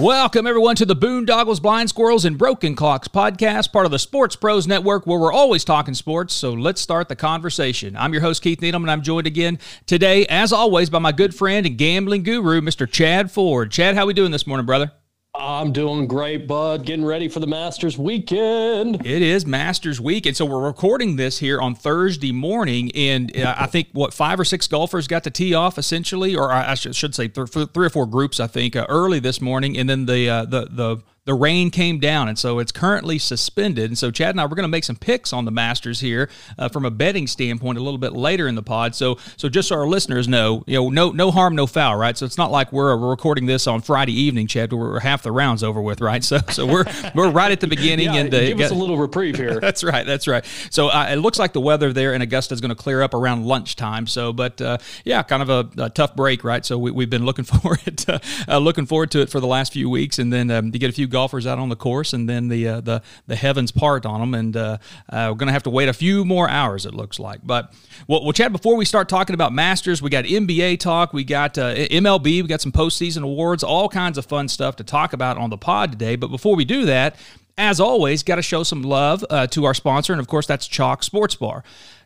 Welcome, everyone, to the Boondoggles, Blind Squirrels, and Broken Clocks podcast, part of the Sports Pros Network, where we're always talking sports. So let's start the conversation. I'm your host, Keith Needham, and I'm joined again today, as always, by my good friend and gambling guru, Mr. Chad Ford. Chad, how we doing this morning, brother? I'm doing great, bud. Getting ready for the Masters weekend. It is Masters week, and so we're recording this here on Thursday morning. And uh, I think what five or six golfers got to tee off essentially, or I should, say th- three or four groups. I think uh, early this morning, and then the uh, the the the rain came down, and so it's currently suspended. And so Chad and I we're going to make some picks on the Masters here uh, from a betting standpoint a little bit later in the pod. So so just so our listeners know, you know, no no harm, no foul, right? So it's not like we're, we're recording this on Friday evening, Chad. We're half the rounds over with, right? So so we're we're right at the beginning, yeah, and uh, give us a little reprieve here. that's right, that's right. So uh, it looks like the weather there in Augusta is going to clear up around lunchtime. So, but uh, yeah, kind of a, a, tough break, right? So we, have been looking forward to, uh, looking forward to it for the last few weeks, and then um, to get a few golfers out on the course and then the uh, the the heavens part on them, and uh, uh, we're going to have to wait a few more hours. It looks like. But well, well, Chad, before we start talking about Masters, we got NBA talk, we got uh, MLB, we got some postseason awards, all kinds of fun stuff to talk about on the pod today. But before we do that, as always, got to show some love uh, to our sponsor, and of course, that's Chalk Sports Bar.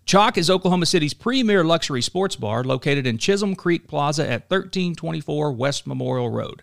Chalk is Oklahoma City's premier luxury sports bar located in Chisholm Creek Plaza at 1324 West Memorial Road.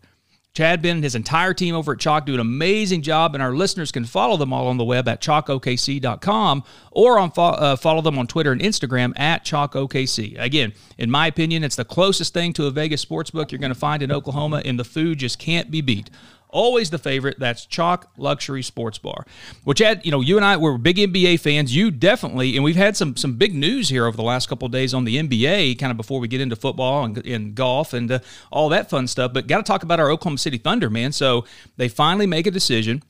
Chad Ben and his entire team over at Chalk do an amazing job, and our listeners can follow them all on the web at chalkokc.com or on fo- uh, follow them on Twitter and Instagram at chalkokc. Again, in my opinion, it's the closest thing to a Vegas sports book you're going to find in Oklahoma, and the food just can't be beat always the favorite. That's Chalk Luxury Sports Bar. Which had, you know, you and I were big NBA fans. You definitely, and we've had some some big news here over the last couple days on the NBA, kind of before we get into football and, and golf and uh, all that fun stuff. But got to talk about our Oklahoma City Thunder, man. So they finally make a decision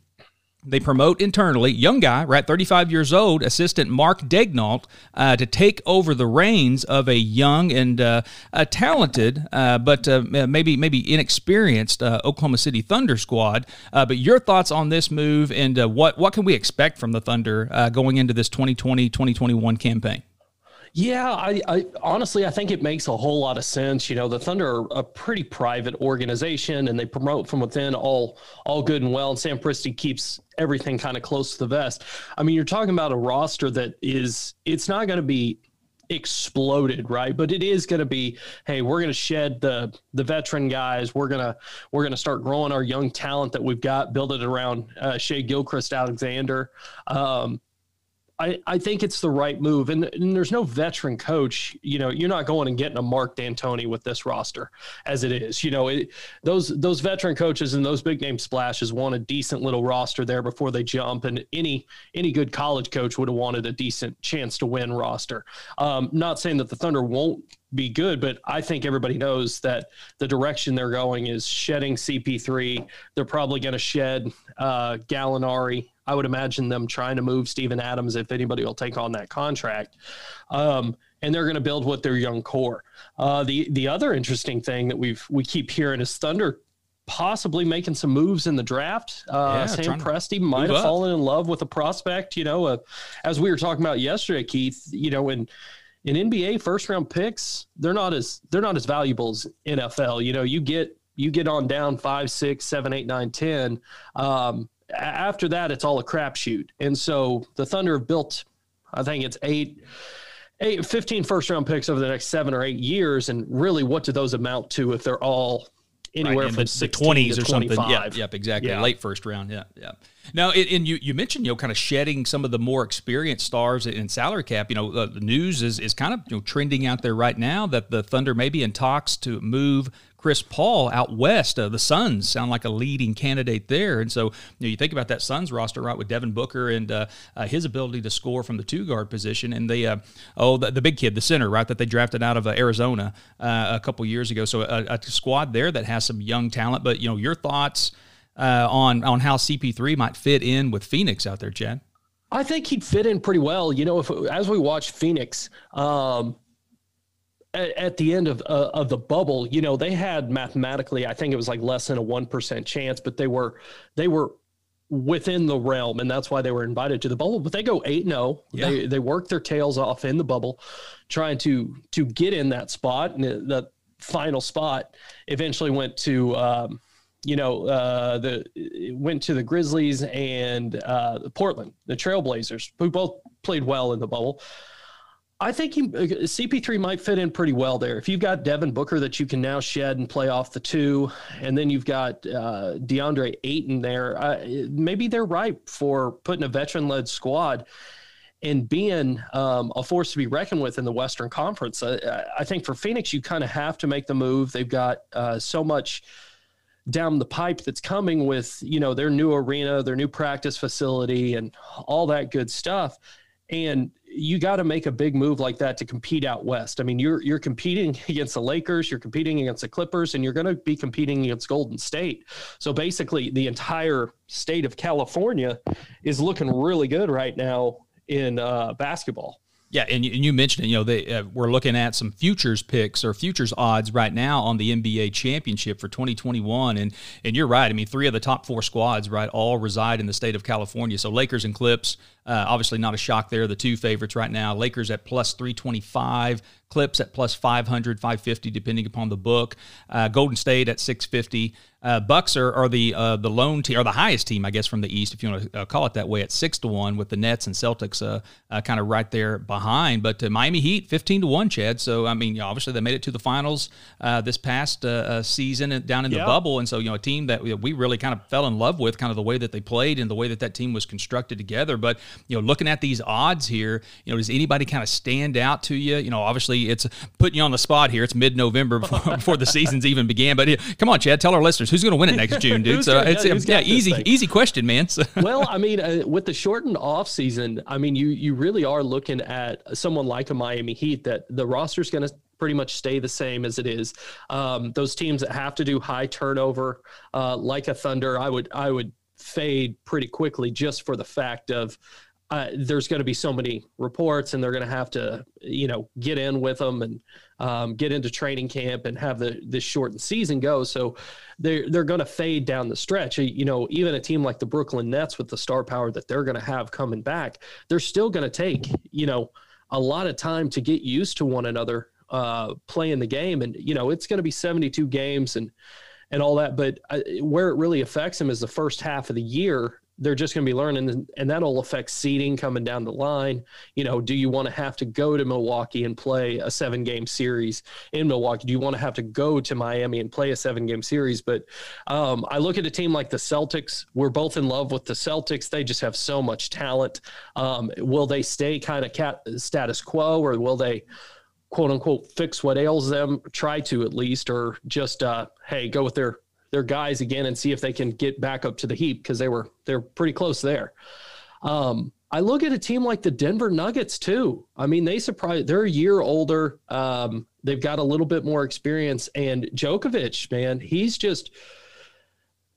they promote internally, young guy, right, 35 years old, assistant Mark Daigneault, uh, to take over the reins of a young and uh, a talented, uh, but uh, maybe maybe inexperienced uh, Oklahoma City Thunder squad. Uh, but your thoughts on this move and what what can we expect from the Thunder going into this 2020-2021 campaign? Yeah, I, I, honestly I think it makes a whole lot of sense. You know, the Thunder are a pretty private organization, and they promote from within all all good and well. And Sam Presti keeps everything kind of close to the vest. I mean, you're talking about a roster that is it's not going to be exploded right but it is going to be hey we're going to shed the the veteran guys we're going to we're going to start growing our young talent that we've got build it around uh, Shai Gilgeous-Alexander um, I, I think it's the right move. And, and, there's no veteran coach. You know, you're not going and getting a Mark D'Antoni with this roster as it is. You know, it, those those veteran coaches and those big name splashes want a decent little roster there before they jump. And any any good college coach would have wanted a decent chance to win roster. Um, not saying that the Thunder won't be good, but I think everybody knows that the direction they're going is shedding CP3. They're probably going to shed uh, Gallinari I would imagine them trying to move Steven Adams if anybody will take on that contract. Um, and they're going to build with their young core. Uh, the the other interesting thing that we've we keep hearing is Thunder possibly making some moves in the draft. Uh, yeah, Sam Presti might have up. fallen in love with a prospect. You know, uh, as we were talking about yesterday, Keith. You know, in in NBA first round picks, they're not as they're not as valuable as NFL. You know, you get you get on down five, six, seven, eight, nine, ten. Um, after that, it's all a crapshoot. And so the Thunder have built, I think it's eight, eight, 15 first round picks over the next seven or eight years. And really, what do those amount to if they're all anywhere right, from the, 20s or 25. something? Yep, yep exactly. Yeah. Late first round. Yeah, yeah. Now, and you, you mentioned, you know, kind of shedding some of the more experienced stars in salary cap. You know, uh, the news is, is kind of you know, trending out there right now that the Thunder may be in talks to move Chris Paul out west. Uh, the Suns sound like a leading candidate there. And so you, know, you think about that Suns roster, right, with Devin Booker and uh, uh, his ability to score from the two guard position. And the, uh, oh, the, the, big kid, the center, right, that they drafted out of uh, Arizona uh, a couple years ago. So a, a, squad there that has some young talent. But, you know, your thoughts on, on how CP3 might fit in with Phoenix out there, Chad? I think he'd fit in pretty well. You know, if as we watch Phoenix, um, at, at the end of uh, of the bubble, you know, they had mathematically, I think it was like less than a one percent chance, but they were they were within the realm, and that's why they were invited to the bubble. But they go eight zero. Oh. They they work their tails off in the bubble, trying to to get in that spot, and that final spot eventually went to. Um, you know, uh, the went to the Grizzlies and uh, Portland, the Trailblazers, who both played well in the bubble. I think he, uh, CP3 might fit in pretty well there. If you've got Devin Booker that you can now shed and play off the two, and then you've got uh, DeAndre Ayton there, uh, maybe they're ripe for putting a veteran led squad and being um, a force to be reckoned with in the Western Conference. Uh, I think for Phoenix, you kind of have to make the move. They've got uh, so much down the pipe that's coming with you know their new arena their new practice facility and all that good stuff and you got to make a big move like that to compete out west. I mean, you're you're competing against the Lakers, you're competing against the Clippers, and you're going to be competing against Golden State. So basically, the entire state of California is looking really good right now in uh, basketball. Yeah, and you, and you mentioned it. You know, they, uh, we're looking at some futures picks or futures odds right now on the NBA championship for 2021, and and you're right. I mean, three of the top four squads, right, all reside in the state of California. So Lakers and Clips, uh, obviously not a shock there. The two favorites right now. Lakers at plus 325, Clips at plus 500, 550, depending upon the book. Uh, Golden State at 650. Uh, Bucks are, are the uh, the lone team or the highest team, I guess, from the East, if you want to uh, call it that way, at six to one, with the Nets and Celtics uh, uh, kind of right there behind. But uh, Miami Heat fifteen to one, Chad. So I mean, obviously they made it to the finals this past season down in the bubble, and so you know a team that we really kind of fell in love with, kind of the way that they played and the way that that team was constructed together. But you know, looking at these odds here, you know, does anybody kind of stand out to you? You know, obviously it's putting you on the spot here. It's mid November before, before, the season's even began. But come on, Chad, tell our listeners who's going to win it next June, dude. so it's yeah, yeah easy, easy question, man. So. well, I mean, uh, with the shortened off season, I mean, you you really are looking at someone like a Miami Heat that the roster's going to pretty much stay the same as it is. Um, those teams that have to do high turnover, uh, like a Thunder, I would I would fade pretty quickly just for the fact of uh, there's going to be so many reports and they're going to have to you know get in with them and um, get into training camp and have the this shortened season go. So they're they're going to fade down the stretch. You know even a team like the brooklyn nets with the star power that they're going to have coming back they're still going to take you know a lot of time to get used to one another uh, playing the game. And you know it's going to be 72 games and and all that but uh, where it really affects them is the first half of the year they're just going to be learning and that'll affect seeding coming down the line. You know do you want to have to go to milwaukee and play a seven game series in milwaukee? Do you want to have to go to miami and play a seven game series? But um, i look at a team like the celtics. We're both in love with the celtics. They just have so much talent. Um, will they stay kind of cat status quo or will they quote unquote fix what ails them? Try to at least or just uh, hey go with their their guys again and see if they can get back up to the heap because they were they're pretty close there. Um, I look at a team like the Denver Nuggets too. I mean, they surprise. They're a year older. Um, they've got a little bit more experience, and Jokovic, man, he's just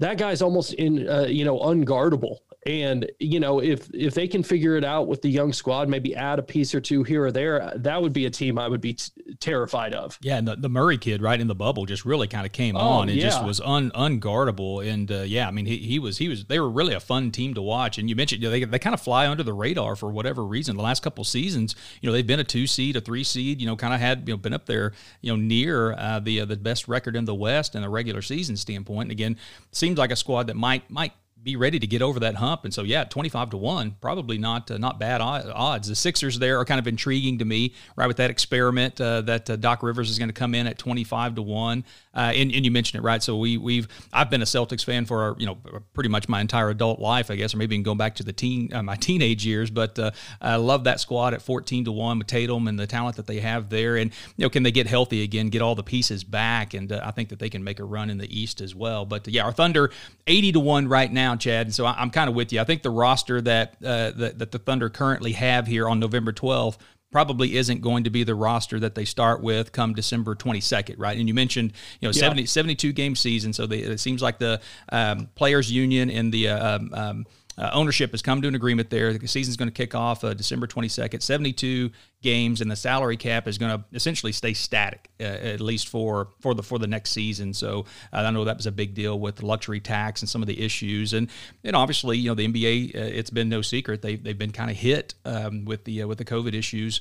that guy's almost in uh, you know unguardable and you know, if if they can figure it out with the young squad, maybe add a piece or two here or there, that would be a team I would be t- terrified of. Yeah, and the, the Murray kid right in the bubble just really kind of came oh, on and yeah. just was un, unguardable. And uh, yeah, I mean, he, he was he was they were really a fun team to watch. And you mentioned you know, they they kind of fly under the radar for whatever reason. The last couple seasons, you know, they've been a two seed, a three seed. You know, kind of had you know been up there, you know, near uh, the uh, the best record in the West in a regular season standpoint. And again, seems like a squad that might might be ready to get over that hump. And so, yeah, 25 to 1, probably not uh, not bad odds. The Sixers there are kind of intriguing to me, right, with that experiment uh, that uh, Doc Rivers is going to come in at 25 to 1. Uh, and, and, you mentioned it, right? So we, we've I've been a Celtics fan for, you know, pretty much my entire adult life, I guess, or maybe even going back to the teen uh, my teenage years. But uh, I love that squad at 14 to 1 with Tatum and the talent that they have there. And, you know, can they get healthy again, get all the pieces back? And I think that they can make a run in the East as well. But yeah, our Thunder, 80 to 1 right now Chad. And so I, am kind of with you. I think the roster that, uh, that that the Thunder currently have here on November 12th probably isn't going to be the roster that they start with come December 22nd, right? And you mentioned, you know, yeah. 70, 72 game season. So they, it seems like the um, players union and the uh, um, um uh, ownership has come to an agreement there. The season's going to kick off uh, December 22nd, 72 games, and the salary cap is going to essentially stay static uh, at least for for the for the next season. So uh, I know that was a big deal with the luxury tax and some of the issues, and and obviously you know the NBA. Uh, it's been no secret they they've been kind of hit um, with the uh, with the COVID issues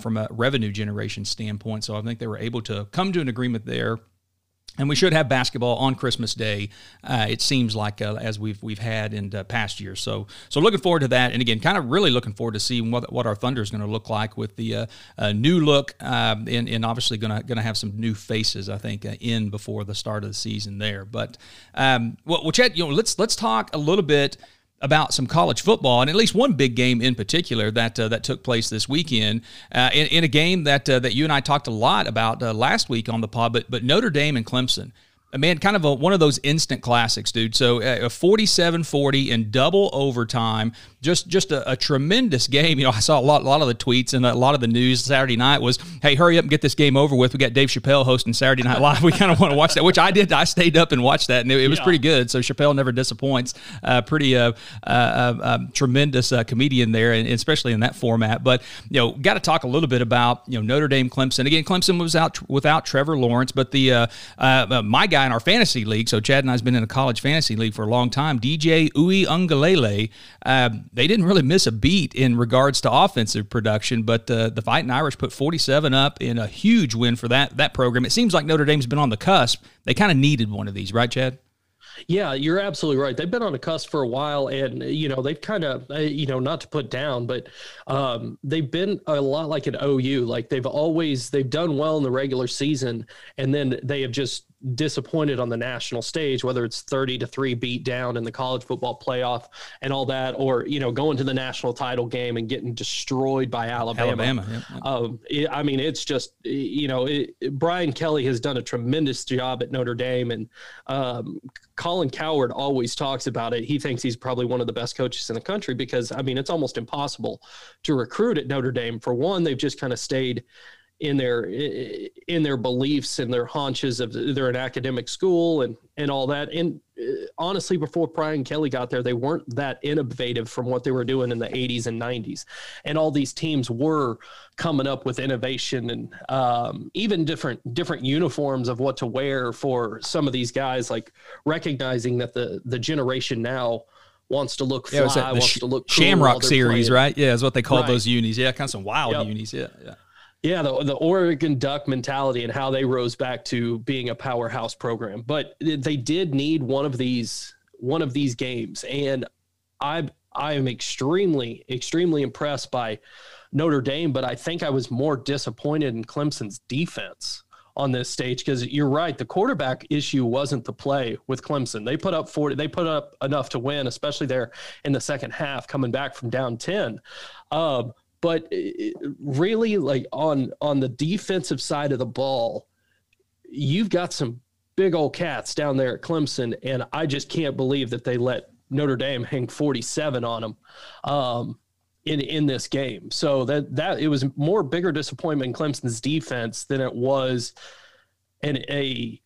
from a revenue generation standpoint. So I think they were able to come to an agreement there and we should have basketball on Christmas Day. Uh, it seems like uh, as we've we've had in uh, past years. So so looking forward to that. And again, kind of really looking forward to seeing what, what our Thunder is going to look like with the uh, uh, new look, um, and, and obviously going to going to have some new faces. I think in before the start of the season there. But um, well, well, Chad, you know, let's let's talk a little bit about some college football and at least one big game in particular that uh, that took place this weekend uh, in, in, a game that uh, that you and I talked a lot about uh, last week on the pod, but but Notre Dame and Clemson A man, kind of a, one of those instant classics, dude. So uh, a 47-40 in double overtime, just just a, a, tremendous game. You know, I saw a lot, a lot of the tweets and a lot of the news Saturday night was, "Hey, hurry up and get this game over with." We got Dave Chappelle hosting Saturday Night Live. We kind of want to watch that, which I did. I stayed up and watched that, and it, it was yeah. pretty good. So Chappelle never disappoints. Uh, pretty uh, uh, uh um, tremendous uh, comedian there, and especially in that format. But you know, got to talk a little bit about you know Notre Dame, Clemson. Again, Clemson was out without Trevor Lawrence, but the my guy in our fantasy league. So Chad and I's been in a college fantasy league for a long time. DJ Uiagalelei. Uh, they didn't really miss a beat in regards to offensive production, but uh, the Fighting Irish put 47 up in a huge win for that that program. It seems like Notre Dame's been on the cusp. They kind of needed one of these, right, Chad? Yeah, you're absolutely right. They've been on the cusp for a while, and you know they've kind of, uh, you know, not to put down, but um, they've been a lot like an OU. Like they've always they've done well in the regular season, and then they have just disappointed on the national stage, whether it's 30 to 3 beat down in the college football playoff and all that, or, you know, going to the national title game and getting destroyed by Alabama. Alabama. Yep, yep. Um, it, I mean, it's just, you know, it, Brian Kelly has done a tremendous job at Notre Dame. And um, Colin Cowherd always talks about it. He thinks he's probably one of the best coaches in the country because, I mean, it's almost impossible to recruit at Notre Dame. For one, they've just kind of stayed in their in their beliefs and their haunches of they're an academic school and and all that and uh, honestly before Brian Kelly got there they weren't that innovative from what they were doing in the 80s and 90s and all these teams were coming up with innovation and um, even different different uniforms of what to wear for some of these guys like recognizing that the the generation now wants to look fly, yeah, wants sh- to look cool Shamrock series, playing. right? Yeah, is what they call right. those unis. Yeah, kind of some wild yep. unis. Yeah, yeah. Yeah, the, the Oregon Duck mentality and how they rose back to being a powerhouse program. But they did need one of these one of these games, and I I am extremely extremely impressed by Notre Dame. But I think I was more disappointed in Clemson's defense on this stage because you're right the quarterback issue wasn't the play with Clemson they put up 40 they put up enough to win especially there in the second half coming back from down 10 um, but really like on on the defensive side of the ball you've got some big old cats down there at clemson and i just can't believe that they let notre dame hang 47 on them um, in in this game. So that that it was more bigger disappointment in clemson's defense than it was an a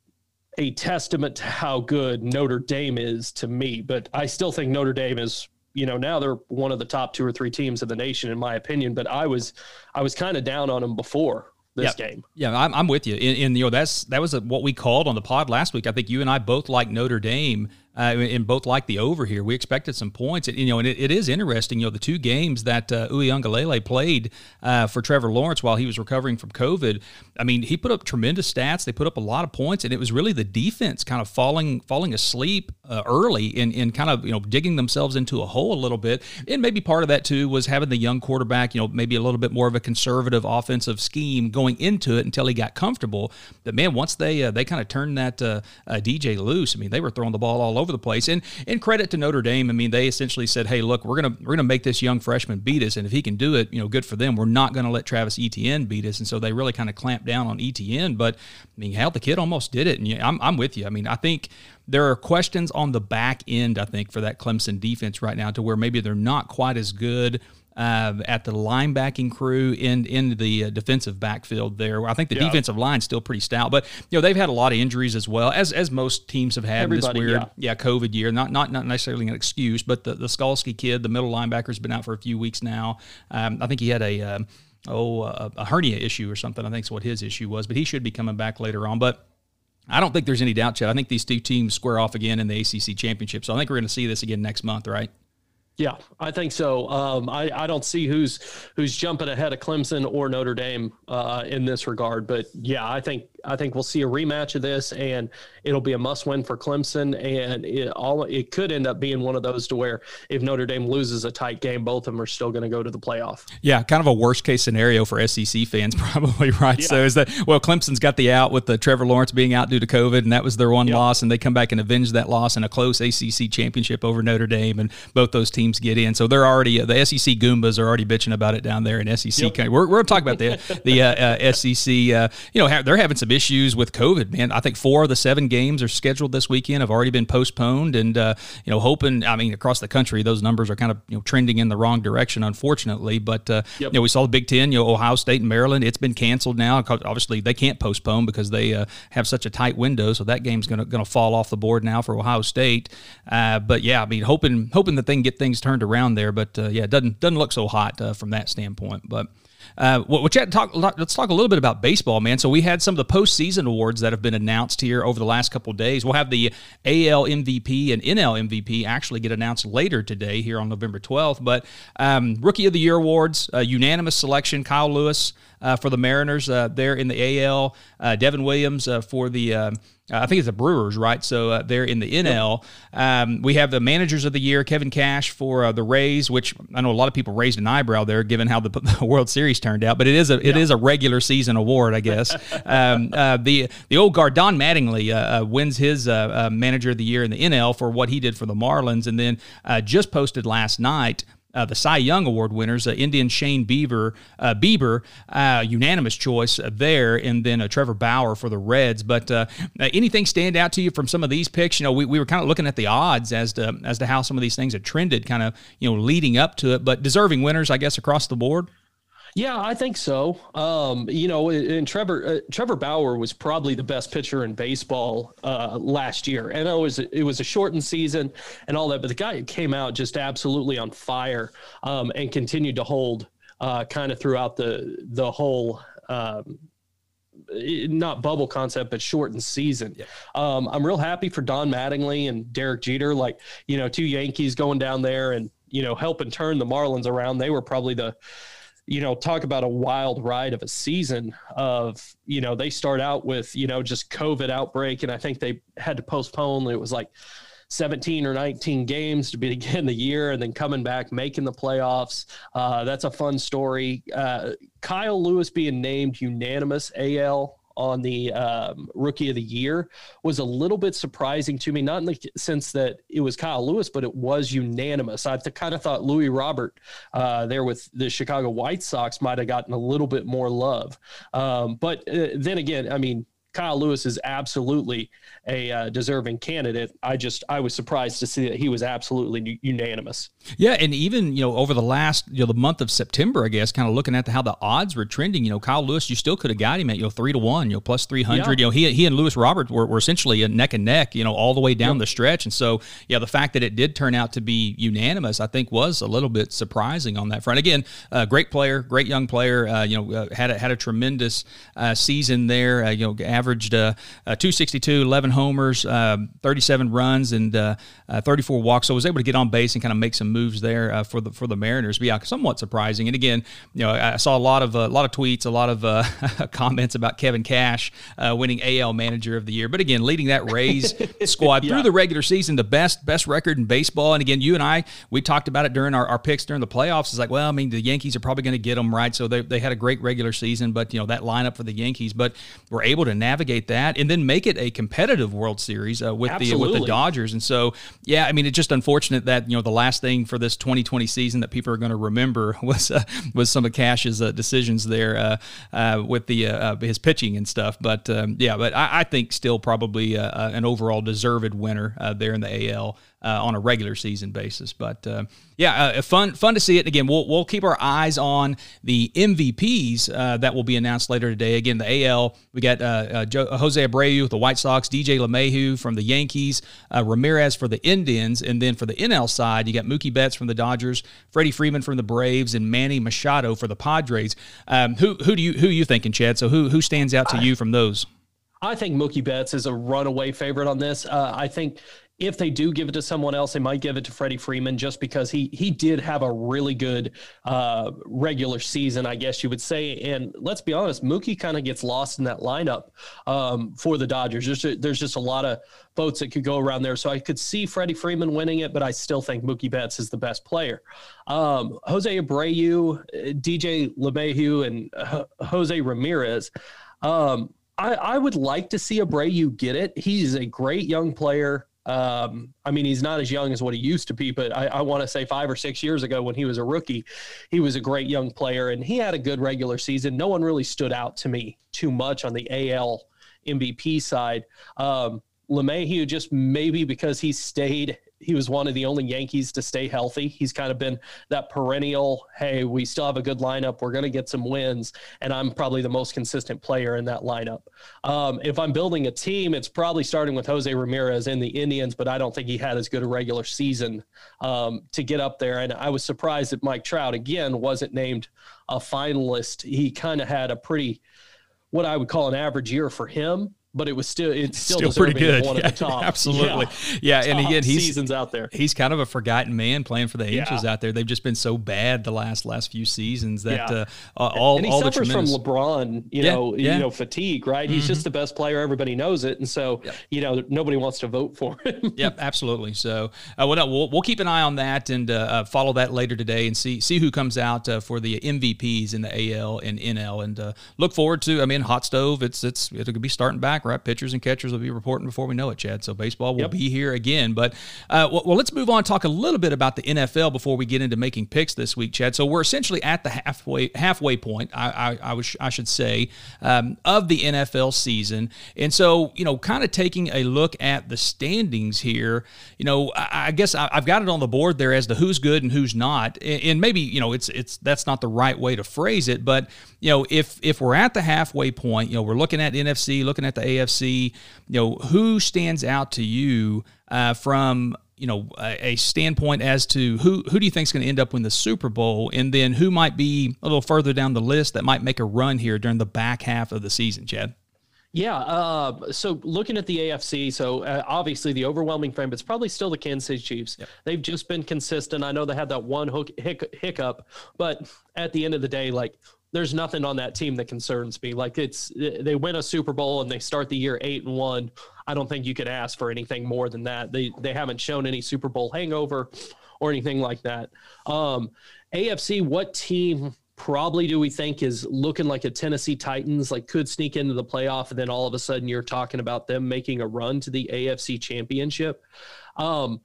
a testament to how good Notre Dame is to me, but I still think Notre Dame is you know now they're one of the top two or three teams in the nation in my opinion but i was i was kind of down on them before this yeah. game. Yeah I'm, I'm with you. In, in you know that's that was a, what we called on the pod last week. I think you and i both like notre dame uh, and both like the over here. We expected some points. You know, and it, it is interesting. You know, the two games that uh, Uiagalelei played uh, for Trevor Lawrence while he was recovering from COVID. I mean, he put up tremendous stats. They put up a lot of points, and it was really the defense kind of falling falling asleep uh, early and, and kind of you know digging themselves into a hole a little bit. And maybe part of that too was having the young quarterback. You know, maybe a little bit more of a conservative offensive scheme going into it until he got comfortable. But man, once they uh, they kind of turned that uh, DJ loose, I mean, they were throwing the ball all over over the place. And in credit to Notre Dame, I mean, they essentially said, "Hey, look, we're gonna we're gonna make this young freshman beat us, and if he can do it, you know, good for them. We're not gonna let Travis Etienne beat us." And so they really kind of clamped down on Etienne. But I mean, hell, the kid almost did it. And yeah, I'm I'm with you. I mean, I think there are questions on the back end. I think for that Clemson defense right now, to where maybe they're not quite as good uh, at the linebacking crew in in the uh, defensive backfield there. I think the yeah. defensive line's still pretty stout, but you know they've had a lot of injuries as well as as most teams have had Everybody, this weird yeah. yeah. COVID year. Not not not necessarily an excuse, but the the Skalski kid, the middle linebacker, has been out for a few weeks now. Um, I think he had a um, oh a, a hernia issue or something. I think is what his issue was, but he should be coming back later on. But I don't think there's any doubt, Chad. I think these two teams square off again in the ACC championship. So I think we're going to see this again next month, right? Yeah, I think so. Um, I, I don't see who's who's jumping ahead of Clemson or Notre Dame uh, in this regard, but yeah, I think I think we'll see a rematch of this, and it'll be a must-win for Clemson. And it all it could end up being one of those to where if Notre Dame loses a tight game, both of them are still going to go to the playoff. Yeah, kind of a worst-case scenario for SEC fans, probably right. Yeah. So is that well, Clemson's got the out with the Trevor Lawrence being out due to COVID, and that was their one yep. loss, and they come back and avenge that loss in a close ACC championship over Notre Dame, and both those teams get in. So they're already the SEC Goombas are already bitching about it down there in SEC. Yep. We're, we're going to talk about the the uh, uh, SEC. Uh, you know, they're having some issues with COVID. Man, I think four of the seven games are scheduled this weekend have already been postponed, and uh, you know, hoping. I mean, across the country, those numbers are kind of you know trending in the wrong direction, unfortunately. But uh, yep. you know, we saw the Big Ten. You know, Ohio State and Maryland. It's been canceled now. Obviously, they can't postpone because they uh, have such a tight window. So that game's going to going to fall off the board now for Ohio State. but yeah, I mean, hoping hoping that they can get things turned around there. But yeah, it doesn't doesn't look so hot from that standpoint. But uh, talk, let's talk a little bit about baseball, man. So we had some of the postseason awards that have been announced here over the last couple days. We'll have the AL MVP and NL MVP actually get announced later today here on November 12th. But um, Rookie of the Year awards, uh, unanimous selection, Kyle Lewis uh, for the Mariners uh, there in the AL, uh, Devin Williams uh, for the um, uh, I think it's the Brewers, right? So uh, they're in the NL. Um, we have the managers of the year, Kevin Cash for uh, the Rays, which I know a lot of people raised an eyebrow there, given how the, the World Series turned out. But it is a it yeah. is a regular season award, I guess. um, uh, the the old guard Don Mattingly uh, uh, wins his manager of the year in the NL for what he did for the Marlins, and then just posted last night uh, the Cy Young Award winners, uh, Indian Shane Beaver, uh, Bieber, uh, unanimous choice there, and then uh, Trevor Bauer for the Reds. But uh, anything stand out to you from some of these picks? You know, we, we were kind of looking at the odds as to as to how some of these things have trended, kind of you know leading up to it. But deserving winners, I guess, across the board. Yeah, I think so. Um, you know, and Trevor uh, Trevor Bauer was probably the best pitcher in baseball uh, last year, and it was it was a shortened season and all that, but the guy came out just absolutely on fire um, and continued to hold uh, kind of throughout the the whole. Um, not bubble concept, but shortened season. Yeah. Um, I'm real happy for Don Mattingly and Derek Jeter, like you know, two Yankees going down there and you know helping turn the Marlins around. They were probably the you know, talk about a wild ride of a season of, you know, they start out with, you know, just COVID outbreak. And I think they had to postpone. It was like 17 or 19 games to begin the year and then coming back, making the playoffs. Uh, that's a fun story. Uh, Kyle Lewis being named unanimous AL on the um, rookie of the year was a little bit surprising to me, not in the sense that it was Kyle Lewis, but it was unanimous. I kind of thought Luis Robert uh, there with the Chicago White Sox might have gotten a little bit more love. Um, but uh, then again, I mean, Kyle Lewis is absolutely a uh, deserving candidate. I just I was surprised to see that he was absolutely unanimous. Yeah, and even you know over the last you know the month of September, I guess, kind of looking at the, how the odds were trending. You know, Kyle Lewis, you still could have got him at you know three to one, you know plus three hundred. Yeah. You know, he he and Luis Robert were, were essentially neck and neck, you know, all the way down yep. the stretch. And so yeah, the fact that it did turn out to be unanimous, I think, was a little bit surprising on that front. Again, uh, great player, great young player. Uh, you know, uh, had a, had a tremendous uh, season there. Uh, you know, averaged uh, uh, 262, 11 homers, uh, 37 runs, and uh, uh, 34 walks. So I was able to get on base and kind of make some moves there uh, for the for the Mariners. But yeah, somewhat surprising. And again, you know, I saw a lot of a lot of tweets, a lot of comments about Kevin Cash winning AL Manager of the Year. But again, leading that Rays squad yeah. through the regular season, the best best record in baseball. And again, you and I we talked about it during our, our picks during the playoffs. It's like, well, I mean, the Yankees are probably going to get them right. So they, they had a great regular season, but you know that lineup for the Yankees, but we're able to navigate that that, and then make it a competitive World Series uh, with Absolutely. the with the Dodgers. And so, yeah, I mean, it's just unfortunate that you know the last thing for this 2020 season that people are going to remember was uh, was some of Cash's uh, decisions there uh, uh, with the uh, his pitching and stuff. But um, yeah, but I, I, think still probably an overall deserved winner there in the AL uh, on a regular season basis. But uh, yeah, uh, fun fun to see it. Again, we'll, we'll keep our eyes on the MVPs uh, that will be announced later today. Again, the AL, we got uh, uh, Joe, Jose Abreu with the White Sox, DJ LeMahieu from the Yankees, Ramirez for the Indians, and then for the NL side, you got Mookie Betts from the Dodgers, Freddie Freeman from the Braves, and Manny Machado for the Padres. Um, who who do you who are you thinking, Chad? So who who stands out to you from those? I think Mookie Betts is a runaway favorite on this. Uh, I think if they do give it to someone else, they might give it to Freddie Freeman just because he he did have a really good uh, regular season, I guess you would say. And let's be honest, Mookie kind of gets lost in that lineup um, for the Dodgers. There's, there's just a lot of votes that could go around there. So I could see Freddie Freeman winning it, but I still think Mookie Betts is the best player. Um, Jose Abreu, DJ LeMahieu, and uh, Jose Ramirez. Um, I, I would like to see Abreu get it. He's a great young player. Um, I mean, he's not as young as what he used to be, but I, I want to say five or six years ago when he was a rookie, he was a great young player and he had a good regular season. No one really stood out to me too much on the AL MVP side. Um, LeMahieu just maybe because he stayed he was one of the only Yankees to stay healthy. He's kind of been that perennial, hey, we still have a good lineup. We're going to get some wins. And I'm probably the most consistent player in that lineup. Um, if I'm building a team, it's probably starting with Jose Ramirez in the Indians, but I don't think he had as good a regular season um, to get up there. And I was surprised that Mike Trout, again, wasn't named a finalist. He kind of had a pretty, what I would call an average year for him but it was still it's still, still pretty good. One yeah, of the top, absolutely. Yeah, yeah. and again, he's seasons out there. He's kind of a forgotten man playing for the Angels yeah. out there. They've just been so bad the last last few seasons that yeah. uh, all and he all suffers from LeBron, you know, you know, fatigue. Right? Mm-hmm. He's just mm-hmm. the best player. Everybody knows it, and so yep. you know nobody wants to vote for him. yep, absolutely. So uh, well, no, we'll we'll keep an eye on that and uh, uh follow that later today and see see who comes out uh, for the MVPs in the AL and NL and uh, look forward to. I mean, hot stove. It's it's it'll be starting back right, pitchers and catchers will be reporting before we know it, Chad. So baseball will yep. be here again. But uh, well, well, let's move on. Talk a little bit about the NFL before we get into making picks this week, Chad. So we're essentially at the halfway halfway point. I I, I, was, I should say um, of the NFL season, and so you know, kind of taking a look at the standings here. You know, I, I guess I, have got it on the board there as to who's good and who's not, and, and maybe you know it's it's that's not the right way to phrase it, but you know if if we're at the halfway point, you know we're looking at NFC, looking at the AFC you know, who stands out to you uh, from you know a, a, standpoint as to who who do you think is going to end up in the Super Bowl, and then who might be a little further down the list that might make a run here during the back half of the season, Chad? Yeah. Uh, so looking at the AFC, so uh, obviously the overwhelming frame, it's probably still the Kansas City Chiefs. Yep. They've just been consistent. I know they had that one hook, hic, hiccup, but at the end of the day, like there's nothing on that team that concerns me. Like it's they win a Super Bowl and they start the year eight and one. I don't think you could ask for anything more than that. They they haven't shown any Super Bowl hangover or anything like that. Um, AFC, what team probably do we think is looking like a Tennessee Titans, like could sneak into the playoff, and then all of a sudden you're talking about them making a run to the AFC championship? Um,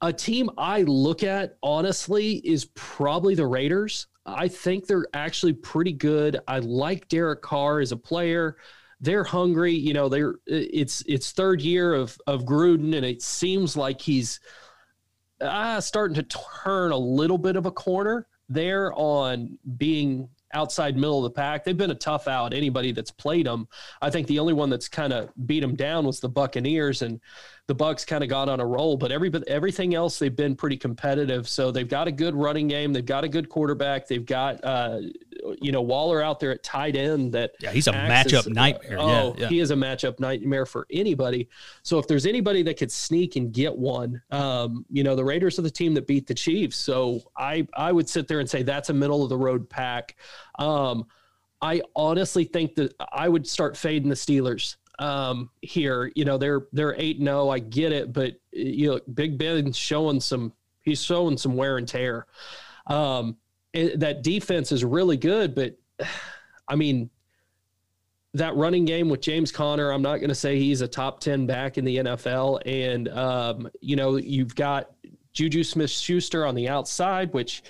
a team I look at honestly is probably the Raiders. I think they're actually pretty good. I like Derek Carr as a player. They're hungry. You know, they're it's it's third year of of Gruden, and it seems like he's uh, starting to turn a little bit of a corner there on being outside middle of the pack. They've been a tough out. Anybody that's played them, I think the only one that's kind of beat them down was the Buccaneers, and the Bucks kind of got on a roll. But every everything else, they've been pretty competitive. So they've got a good running game. They've got a good quarterback. They've got uh, you know Waller out there at tight end. That yeah, he's a matchup as, nightmare. Uh, oh, yeah, he is a matchup nightmare for anybody. So if there's anybody that could sneak and get one, um, you know, the Raiders are the team that beat the Chiefs. So I I would sit there and say that's a middle of the road pack. Um, I honestly think that I would start fading the Steelers um, here. You know, they're they're eight and zero. Oh, I get it, but you know, Big Ben's showing some. He's showing some wear and tear. Um, it, that defense is really good, but I mean, that running game with James Conner, I'm not going to say he's a top 10 back in the NFL. And, um, you know, you've got Juju Smith Schuster on the outside, which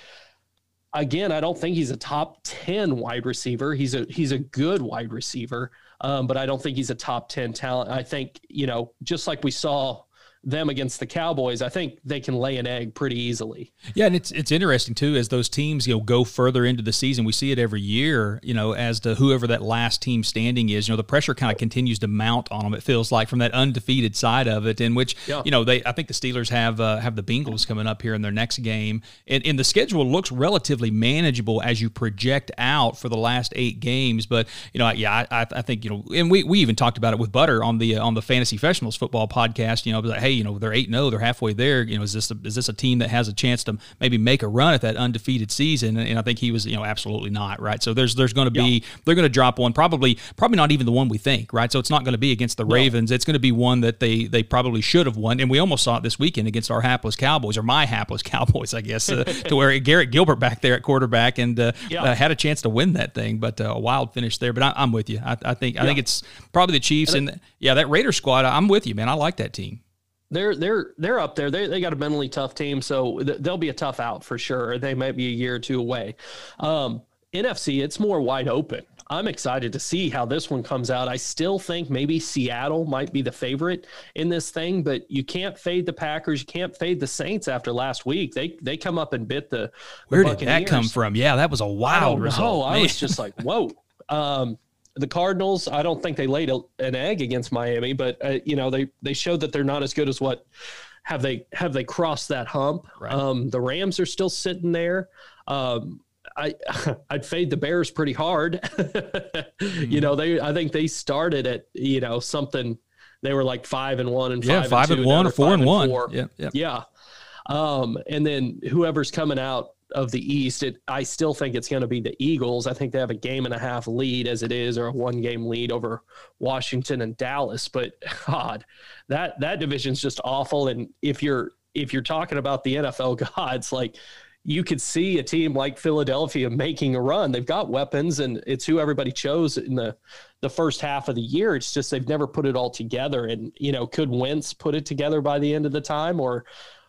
again, I don't think he's a top 10 wide receiver. He's a, he's a good wide receiver. Um, but I don't think he's a top 10 talent. I think, you know, just like we saw them against the Cowboys, I think they can lay an egg pretty easily. Yeah, and it's it's interesting too as those teams you know go further into the season. We see it every year, you know, as to whoever that last team standing is. You know, the pressure kind of continues to mount on them. It feels like from that undefeated side of it, in which yeah. you know they. I think the Steelers have uh, have the Bengals coming up here in their next game, and, and the schedule looks relatively manageable as you project out for the last eight games. But you know, yeah, I, I think you know, and we we even talked about it with Butter on the uh, on the Fantasy Professionals football podcast. You know, like, hey you know they're eight zero, oh, they're halfway there. You know, is this a, is this a team that has a chance to maybe make a run at that undefeated season? And, and I think he was, you know, absolutely not. Right. So there's there's going to be yeah. they're going to drop one, probably probably not even the one we think. Right. So it's not going to be against the no. Ravens. It's going to be one that they they probably should have won, and we almost saw it this weekend against our hapless Cowboys or my hapless Cowboys, I guess, uh, to where Garrett Gilbert back there at quarterback and uh, yeah. uh, had a chance to win that thing, but uh, a wild finish there. But I, am with you. I, I think I think it's probably the Chiefs and, and yeah, that Raider squad. I'm with you, man. I like that team they're they're they're up there. They they got a mentally tough team, so th- they'll be a tough out for sure. They might be a year or two away. Um, NFC, it's more wide open. I'm excited to see how this one comes out. I still think maybe Seattle might be the favorite in this thing, but you can't fade the Packers. You can't fade the Saints after last week. They they come up and bit the. the Where did that come from? Yeah, that was a wild result. I was just like, whoa. Um, the Cardinals, I don't think they laid a, an egg against Miami, but uh, you know they they showed that they're not as good as what have they have they crossed that hump. Right. Um, the Rams are still sitting there. Um, I I'd fade the Bears pretty hard. mm-hmm. You know, they I think they started at you know something. They were like five and one and yeah, five, five and, and one or four and, and one. Four. Yeah, yeah, yeah. Um, and then whoever's coming out of the East, it I still think it's going to be the Eagles. I think they have a game and a half lead as it is, or a one game lead over Washington and Dallas. But God, that that division's just awful. And if you're if you're talking about the NFL gods, like you could see a team like Philadelphia making a run. They've got weapons, and it's who everybody chose in the the first half of the year. It's just they've never put it all together. And you know, could Wentz put it together by the end of the time, or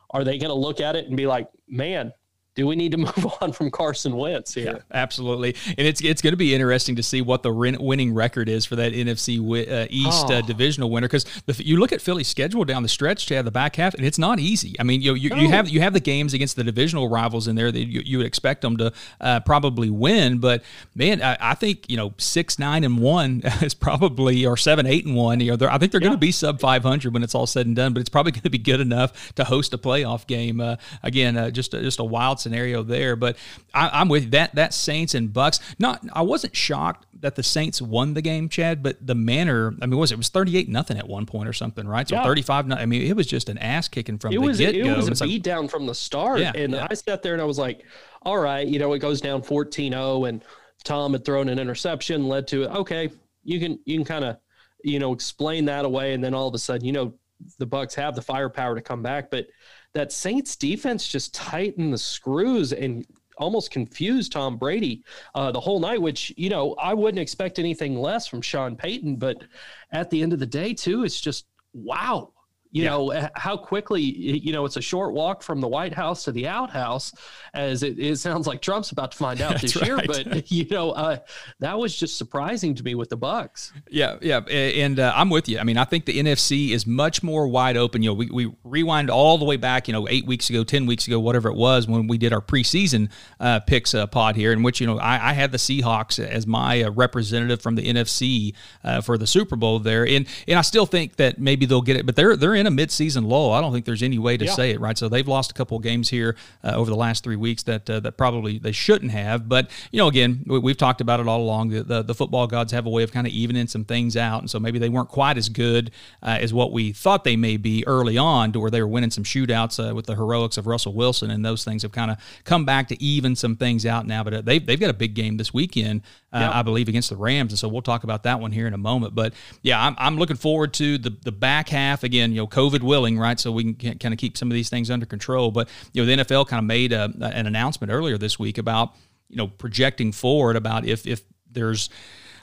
are they going to look at it and be like, man, do we need to move on from Carson Wentz here? Yeah, absolutely. And it's it's going to be interesting to see what the winning record is for that NFC uh, East uh, oh. uh, divisional winner because you look at Philly's schedule down the stretch, to have the back half, and it's not easy. I mean, you you, no. you have you have the games against the divisional rivals in there that you, you would expect them to uh, probably win, but man, I, I, think you know six nine and one is probably or seven eight and one. You know, I think they're yeah. going to be sub five hundred when it's all said and done, but it's probably going to be good enough to host a playoff game. Uh, again, uh, just just a wild scenario there. But I, am with that. That Saints and Bucks. Not, I wasn't shocked that the Saints won the game, Chad. But the manner. I mean, was it, it was 38 nothing at one point or something, right? So yeah. 35. I mean, it was just an ass kicking from it the was, get go. It was a beat like, down from the start, yeah, and yeah. I sat there and I was like, all right, you know, it goes down 14-0, and Tom had thrown an interception, led to it. okay, you can you can kind of you know explain that away, and then all of a sudden, you know, the Bucks have the firepower to come back, but that Saints defense just tightened the screws and almost confused Tom Brady uh, the whole night, which, you know, I wouldn't expect anything less from Sean Payton. But at the end of the day, too, it's just wow you yeah. know how quickly you know it's a short walk from the white house to the outhouse as it, it sounds like trump's about to find out this right. year but you know uh, that was just surprising to me with the bucks yeah yeah and uh, i'm with you i mean i think the nfc is much more wide open you know we, we rewind all the way back you know eight weeks ago ten weeks ago whatever it was when we did our preseason uh, picks uh, pod here in which you know i, I had the seahawks as my uh, representative from the nfc uh, for the super bowl there and and i still think that maybe they'll get it but they're they're in in a midseason lull. I don't think there's any way to yeah. say it, right? So they've lost a couple of games here uh, over the last three weeks that uh, that probably they shouldn't have. But you know, again, we, have talked about it all along. The, the, the football gods have a way of kind of evening some things out, and so maybe they weren't quite as good uh, as what we thought they may be early on, to where they were winning some shootouts uh, with the heroics of Russell Wilson, and those things have kind of come back to even some things out now. But uh, they've they've got a big game this weekend, uh, I believe, against the Rams, and so we'll talk about that one here in a moment. But yeah, I'm, I'm looking forward to the the back half again. You know, COVID willing, right? So we can kind of keep some of these things under control. But you know, the NFL kind of made a, an announcement earlier this week about you know projecting forward about if if there's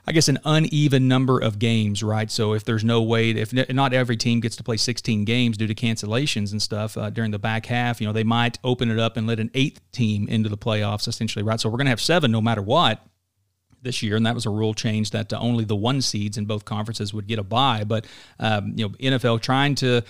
I guess an uneven number of games, right? So if there's no way, if not every team gets to play 16 games due to cancellations and stuff uh, during the back half, you know, they might open it up and let an eighth team into the playoffs, essentially, right? So we're going to have seven no matter what this year, and that was a rule change that uh, only the one seeds in both conferences would get a bye. But um, you know, NFL trying to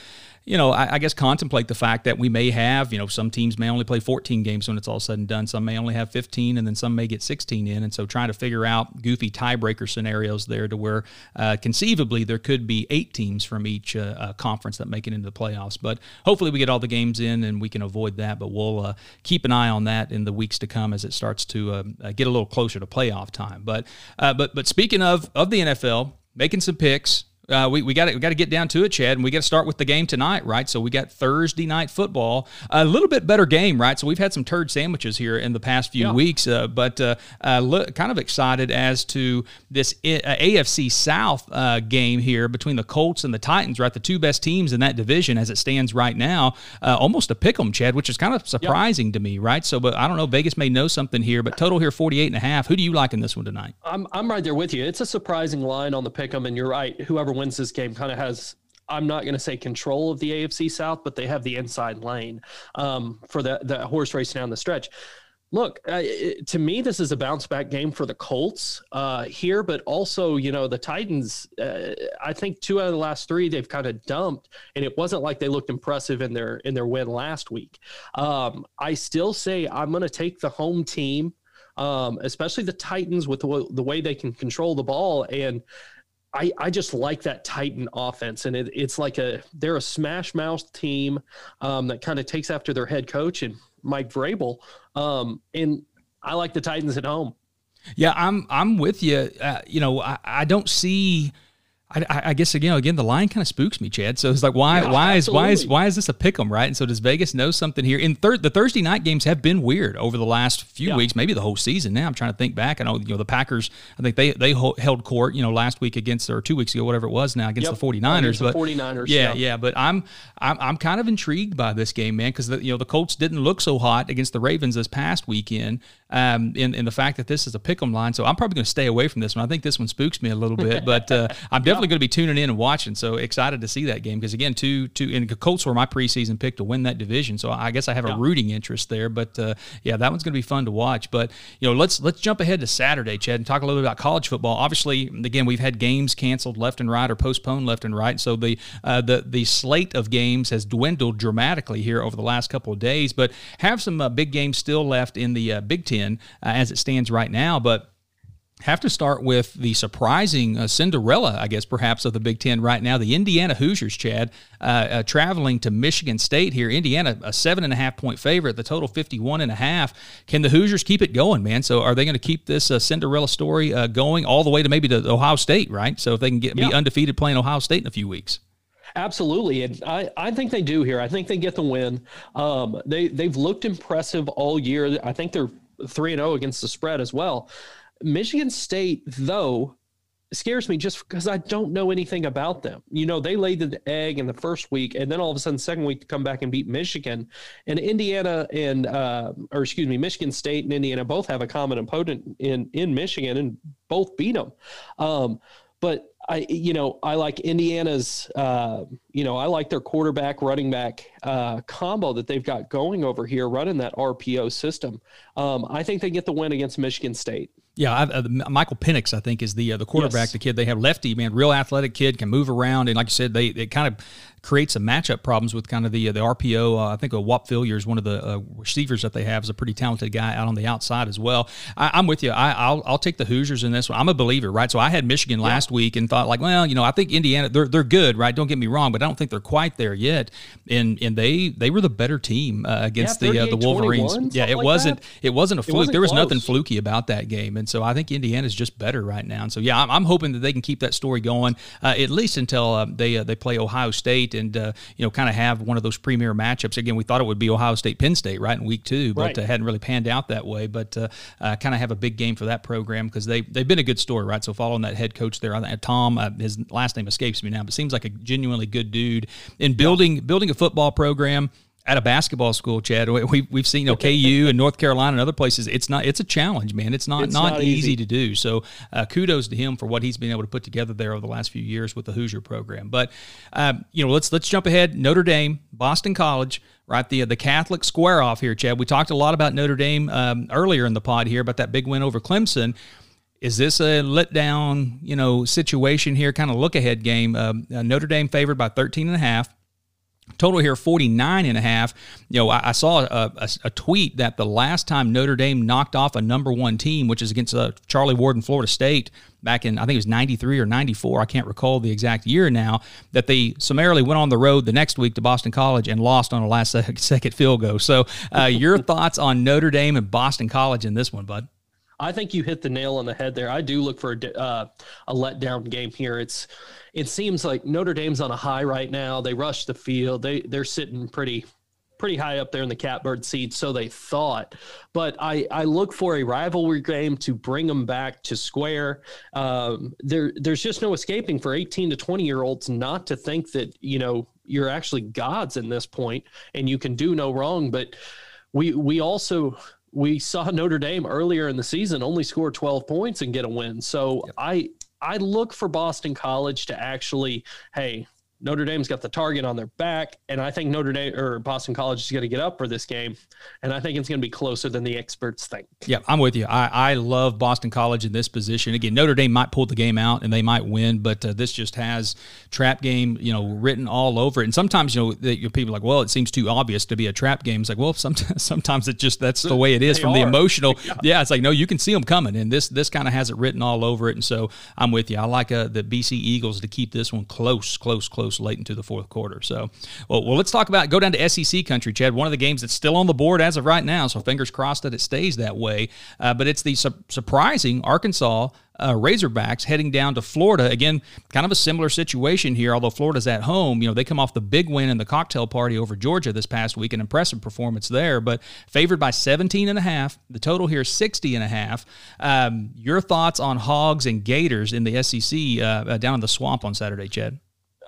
you know, I, I, guess contemplate the fact that we may have, you know, some teams may only play 14 games when it's all said and done. Some may only have 15, and then some may get 16 in. And so trying to figure out goofy tiebreaker scenarios there to where uh, conceivably there could be eight teams from each uh, uh, conference that make it into the playoffs. But hopefully we get all the games in and we can avoid that. But we'll uh, keep an eye on that in the weeks to come as it starts to uh, uh, get a little closer to playoff time. But but but speaking of of the NFL, making some picks Uh, we we got we got to get down to it, Chad, and we got to start with the game tonight, right? So we got Thursday night football, a little bit better game, right? So we've had some turd sandwiches here in the past few yeah. weeks, uh, but uh, uh look, kind of excited as to this uh, AFC South uh, game here between the Colts and the Titans, right? The two best teams in that division as it stands right now, almost a pick 'em, Chad, which is kind of surprising yep. to me, right? So, but I don't know, Vegas may know something here, but total here 48 and a half. Who do you like in this one tonight? I'm I'm right there with you. It's a surprising line on the pick 'em, and you're right. Whoever wins this game kind of has I'm not going to say control of the AFC South, but they have the inside lane um, for the, the horse race down the stretch. Look, uh, it, to me, this is a bounce back game for the Colts uh, here, but also, you know, the Titans. Uh, I think two out of the last three they've kind of dumped, and it wasn't like they looked impressive in their in their win last week. Um, I still say I'm going to take the home team, um, especially the Titans with the, the way they can control the ball and I, I just like that Titan offense, and it, it's like a they're a smash mouth team um, that kind of takes after their head coach and Mike Vrabel, um, and I like the Titans at home. Yeah, I'm I'm with you. Uh, you know, I, I don't see I, I, guess again, again, the line kind of spooks me, Chad. So it's like, why, yeah, why absolutely. is, why is, why is this a pick 'em, right? And so does Vegas know something here? In third, the Thursday night games have been weird over the last few yeah. weeks, maybe the whole season. Now I'm trying to think back. I know, you know, the Packers. I think they they held court, you know, last week against or two weeks ago, whatever it was now against yep. the 49ers. Against but the 49ers, yeah, yeah, yeah. But I'm I'm I'm kind of intrigued by this game, man, because you know the Colts didn't look so hot against the Ravens this past weekend. Um, in in the fact that this is a pick 'em line, so I'm probably going to stay away from this one. I think this one spooks me a little bit, but uh, I'm definitely going to be tuning in and watching. So excited to see that game because again, two two and the Colts were my preseason pick to win that division. So I guess I have yeah. a rooting interest there. But uh, yeah, that one's going to be fun to watch. But you know, let's let's jump ahead to Saturday, Chad, and talk a little bit about college football. Obviously, again, we've had games canceled left and right or postponed left and right. So the uh, the the slate of games has dwindled dramatically here over the last couple of days. But have some uh, big games still left in the uh, Big Ten uh, as it stands right now. But have to start with the surprising uh, Cinderella, I guess, perhaps, of the Big Ten right now. The Indiana Hoosiers, Chad, uh, uh, traveling to Michigan State here. Indiana, a seven and a half point favorite, the total 51 and a half. Can the Hoosiers keep it going, man? So are they going to keep this uh, Cinderella story uh, going all the way to maybe to Ohio State, right? So if they can get yeah. be undefeated playing Ohio State in a few weeks. Absolutely, and I, I think they do here. I think they get the win. Um, they they've looked impressive all year. I think they're three and zero oh against the spread as well. Michigan State, though, scares me just because I don't know anything about them. You know, they laid the egg in the first week, and then all of a sudden, second week to come back and beat Michigan, and Indiana and uh, or excuse me, Michigan State and Indiana both have a common opponent in in Michigan, and both beat them. Um, but I, you know, I like Indiana's, uh, you know, I like their quarterback running back uh, combo that they've got going over here, running that RPO system. Um, I think they get the win against Michigan State. Yeah, uh, Michael Penix, I think, is the uh, the quarterback. Yes. The kid they have, lefty man, real athletic kid, can move around, and like you said, they it kind of create some matchup problems with kind of the uh, the RPO. Uh, I think uh, Whop Philyor is one of the uh, receivers that they have. is a pretty talented guy out on the outside as well. I, am with you. I, will I'll take the Hoosiers in this one. I'm a believer, right? So I had Michigan last week and thought like, well, you know, I think Indiana they're they're good, right? Don't get me wrong, but I don't think they're quite there yet. And and they they were the better team uh, against yeah, the uh, the Wolverines. Yeah, it like wasn't that. it wasn't a fluke. Wasn't there was close. nothing fluky about that game, and so I think Indiana's just better right now. And so yeah, I'm, I'm hoping that they can keep that story going at least until they they play Ohio State and you know kind of have one of those premier matchups. Again, we thought it would be Ohio State Penn State right in week two, but right. uh, hadn't really panned out that way. But uh, uh, kind of have a big game for that program because they they've been a good story, right? So following that head coach there, Tom, uh, his last name escapes me now, but seems like a genuinely good dude in building yeah. building a football program at a basketball school, Chad. We, we've seen you know, KU and North Carolina and other places. It's not. It's a challenge, man. It's not it's not, not easy. easy. to do. So uh, kudos to him for what he's been able to put together there over the last few years with the Hoosier program. But um, you know, let's let's jump ahead. Notre Dame, Boston College. Right, the the Catholic square off here, Chad. We talked a lot about Notre Dame um, earlier in the pod here about that big win over Clemson. Is this a letdown, you know, situation here? Kind of look ahead game. Um, uh, Notre Dame favored by 13 and a half. Total here 49 and a half. You know, I, I saw a, a, a, tweet that the last time Notre Dame knocked off a number one team, which is against uh, Charlie Ward and Florida State back in, I think it was 93 or 94. I can't recall the exact year now, that they summarily went on the road the next week to Boston College and lost on a last second field goal. So, uh, your thoughts on Notre Dame and Boston College in this one, bud? I think you hit the nail on the head there. I do look for a, uh, a letdown game here. It's it seems like Notre Dame's on a high right now. They rush the field. They they're sitting pretty pretty high up there in the catbird seat, so they thought. But I, I look for a rivalry game to bring them back to square. Um, there, there's just no escaping for 18 to 20 year olds not to think that you know you're actually gods in this point and you can do no wrong. But we we also we saw Notre Dame earlier in the season only score 12 points and get a win. So yep. I I look for Boston College to actually, hey, Notre Dame's got the target on their back, and I think Notre Dame or Boston College is going to get up for this game, and I think it's going to be closer than the experts think. Yeah, I'm with you. I, I love Boston College in this position. Again, Notre Dame might pull the game out and they might win, but uh, this just has trap game, you know, written all over it. And sometimes, you know, the, people are like, well, it seems too obvious to be a trap game. It's like, well, sometimes sometimes it just that's the way it is they from are. the emotional. Yeah. yeah. it's like no, you can see them coming, and this this kind of has it written all over it. And so I'm with you. I like uh, the BC Eagles to keep this one close, close, close close late into the fourth quarter. So, well, well, let's talk about go down to SEC country, Chad. One of the games that's still on the board as of right now. So, fingers crossed that it stays that way. Uh, but it's the su- surprising Arkansas uh, Razorbacks heading down to Florida. Again, kind of a similar situation here, although Florida's at home. You know, they come off the big win in the cocktail party over Georgia this past week, an impressive performance there, but favored by 17 and a half. The total here 60 and a half. Um, your thoughts on Hogs and Gators in the SEC uh, uh, down in the swamp on Saturday, Chad?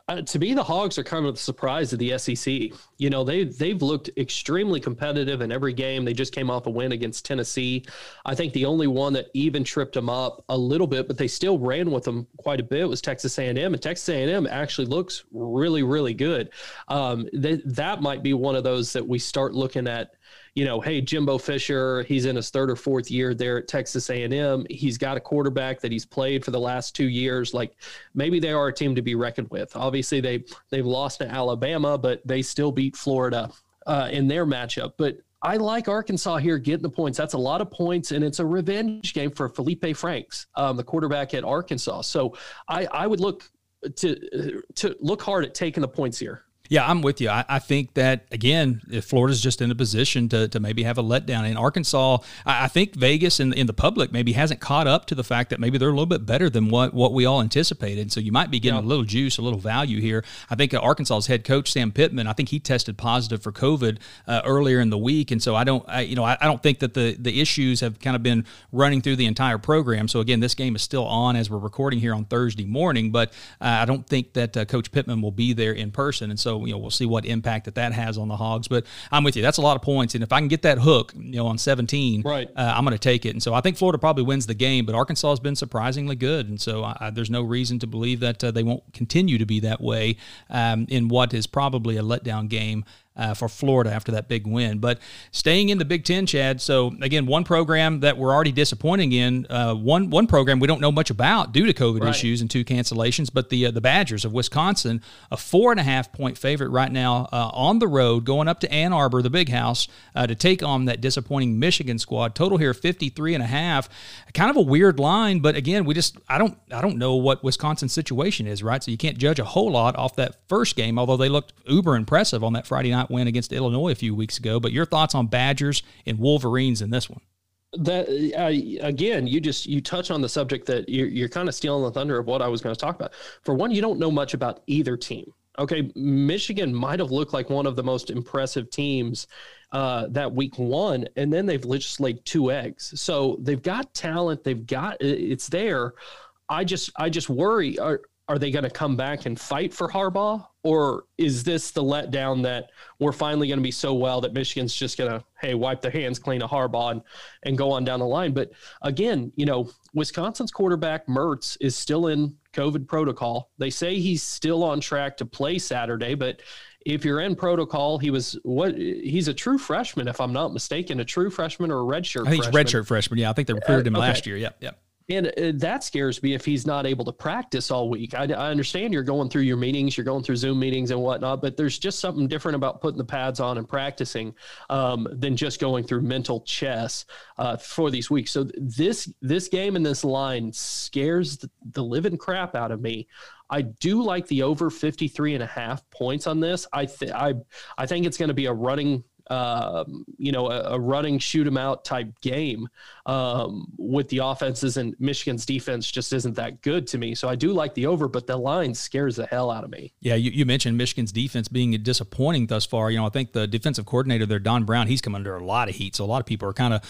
Uh, to me, the Hogs are kind of the surprise of the SEC. You know, they they've looked extremely competitive in every game. They just came off a win against Tennessee. I think the only one that even tripped them up a little bit, but they still ran with them quite a bit was Texas A&M, and Texas A&M actually looks really, really good. Um, that might be one of those that we start looking at you know, hey, Jimbo Fisher, he's in his third or fourth year there at Texas A&M. He's got a quarterback that he's played for the last two years. Like maybe they are a team to be reckoned with. Obviously, they they've lost to Alabama, but they still beat Florida uh, in their matchup. But I like Arkansas here getting the points. That's a lot of points, and it's a revenge game for Feleipe Franks, um, the quarterback at Arkansas. So I, I would look to to look hard at taking the points here. Yeah, I'm with you. I, I, think that again, if Florida's just in a position to, to maybe have a letdown in Arkansas, I, I think Vegas and in the public maybe hasn't caught up to the fact that maybe they're a little bit better than what, what we all anticipated. So you might be getting yeah. a little juice, a little value here. I think Arkansas's head coach Sam Pittman, I think he tested positive for COVID uh, earlier in the week, and so I don't, I, you know, I, I, don't think that the the issues have kind of been running through the entire program. So again, this game is still on as we're recording here on Thursday morning, but uh, I don't think that uh, Coach Pittman will be there in person, and so you know we'll see what impact that that has on the Hogs. But I'm with you. That's a lot of points, and if I can get that hook, you know, on 17, right, uh, I'm going to take it. And so I think Florida probably wins the game, but Arkansas has been surprisingly good, and so I, there's no reason to believe that uh, they won't continue to be that way um, in what is probably a letdown game uh, for Florida after that big win. But staying in the Big Ten, Chad. So again, one program that we're already disappointing in. Uh, one one program we don't know much about due to COVID right. issues and two cancellations. But the uh, the Badgers of Wisconsin, a four and a half point favorite right now uh, on the road, going up to Ann Arbor, the Big House, uh, to take on that disappointing Michigan squad. Total here 53 and a half. Kind of a weird line, but again, we just I don't I don't know what Wisconsin's situation is, right? So you can't judge a whole lot off that first game, although they looked uber impressive on that Friday night win against Illinois a few weeks ago. But your thoughts on Badgers and Wolverines in this one? that uh, again you just you touch on the subject that you're, you're kind of stealing the thunder of what i was going to talk about for one you don't know much about either team okay michigan might have looked like one of the most impressive teams uh, that week one and then they've just laid two eggs so they've got talent they've got it's there i just i just worry are, are they going to come back and fight for Harbaugh? Or is this the letdown that we're finally going to be so well that Michigan's just going to, hey, wipe their hands clean of Harbaugh and, and go on down the line? But again, you know, Wisconsin's quarterback Mertz is still in COVID protocol. They say he's still on track to play Saturday, but if you're in protocol, he was what he's a true freshman, if I'm not mistaken, a true freshman or a redshirt. I think freshman. he's redshirt freshman. Yeah, I think they recruited him uh, okay. last year. Yep, yep. And uh, that scares me if he's not able to practice all week. I, I, understand you're going through your meetings, you're going through Zoom meetings and whatnot, but there's just something different about putting the pads on and practicing um, than just going through mental chess uh, for these weeks. So this this game and this line scares the, the living crap out of me. I do like the over 53 and a half points on this. I th- I I think it's going to be a running um, you know, a, a, running shoot 'em out type game um, with the offenses, and Michigan's defense just isn't that good to me. So I do like the over, but the line scares the hell out of me. Yeah, you, you mentioned Michigan's defense being disappointing thus far. You know, I think the defensive coordinator there, Don Brown, he's come under a lot of heat. So a lot of people are kind of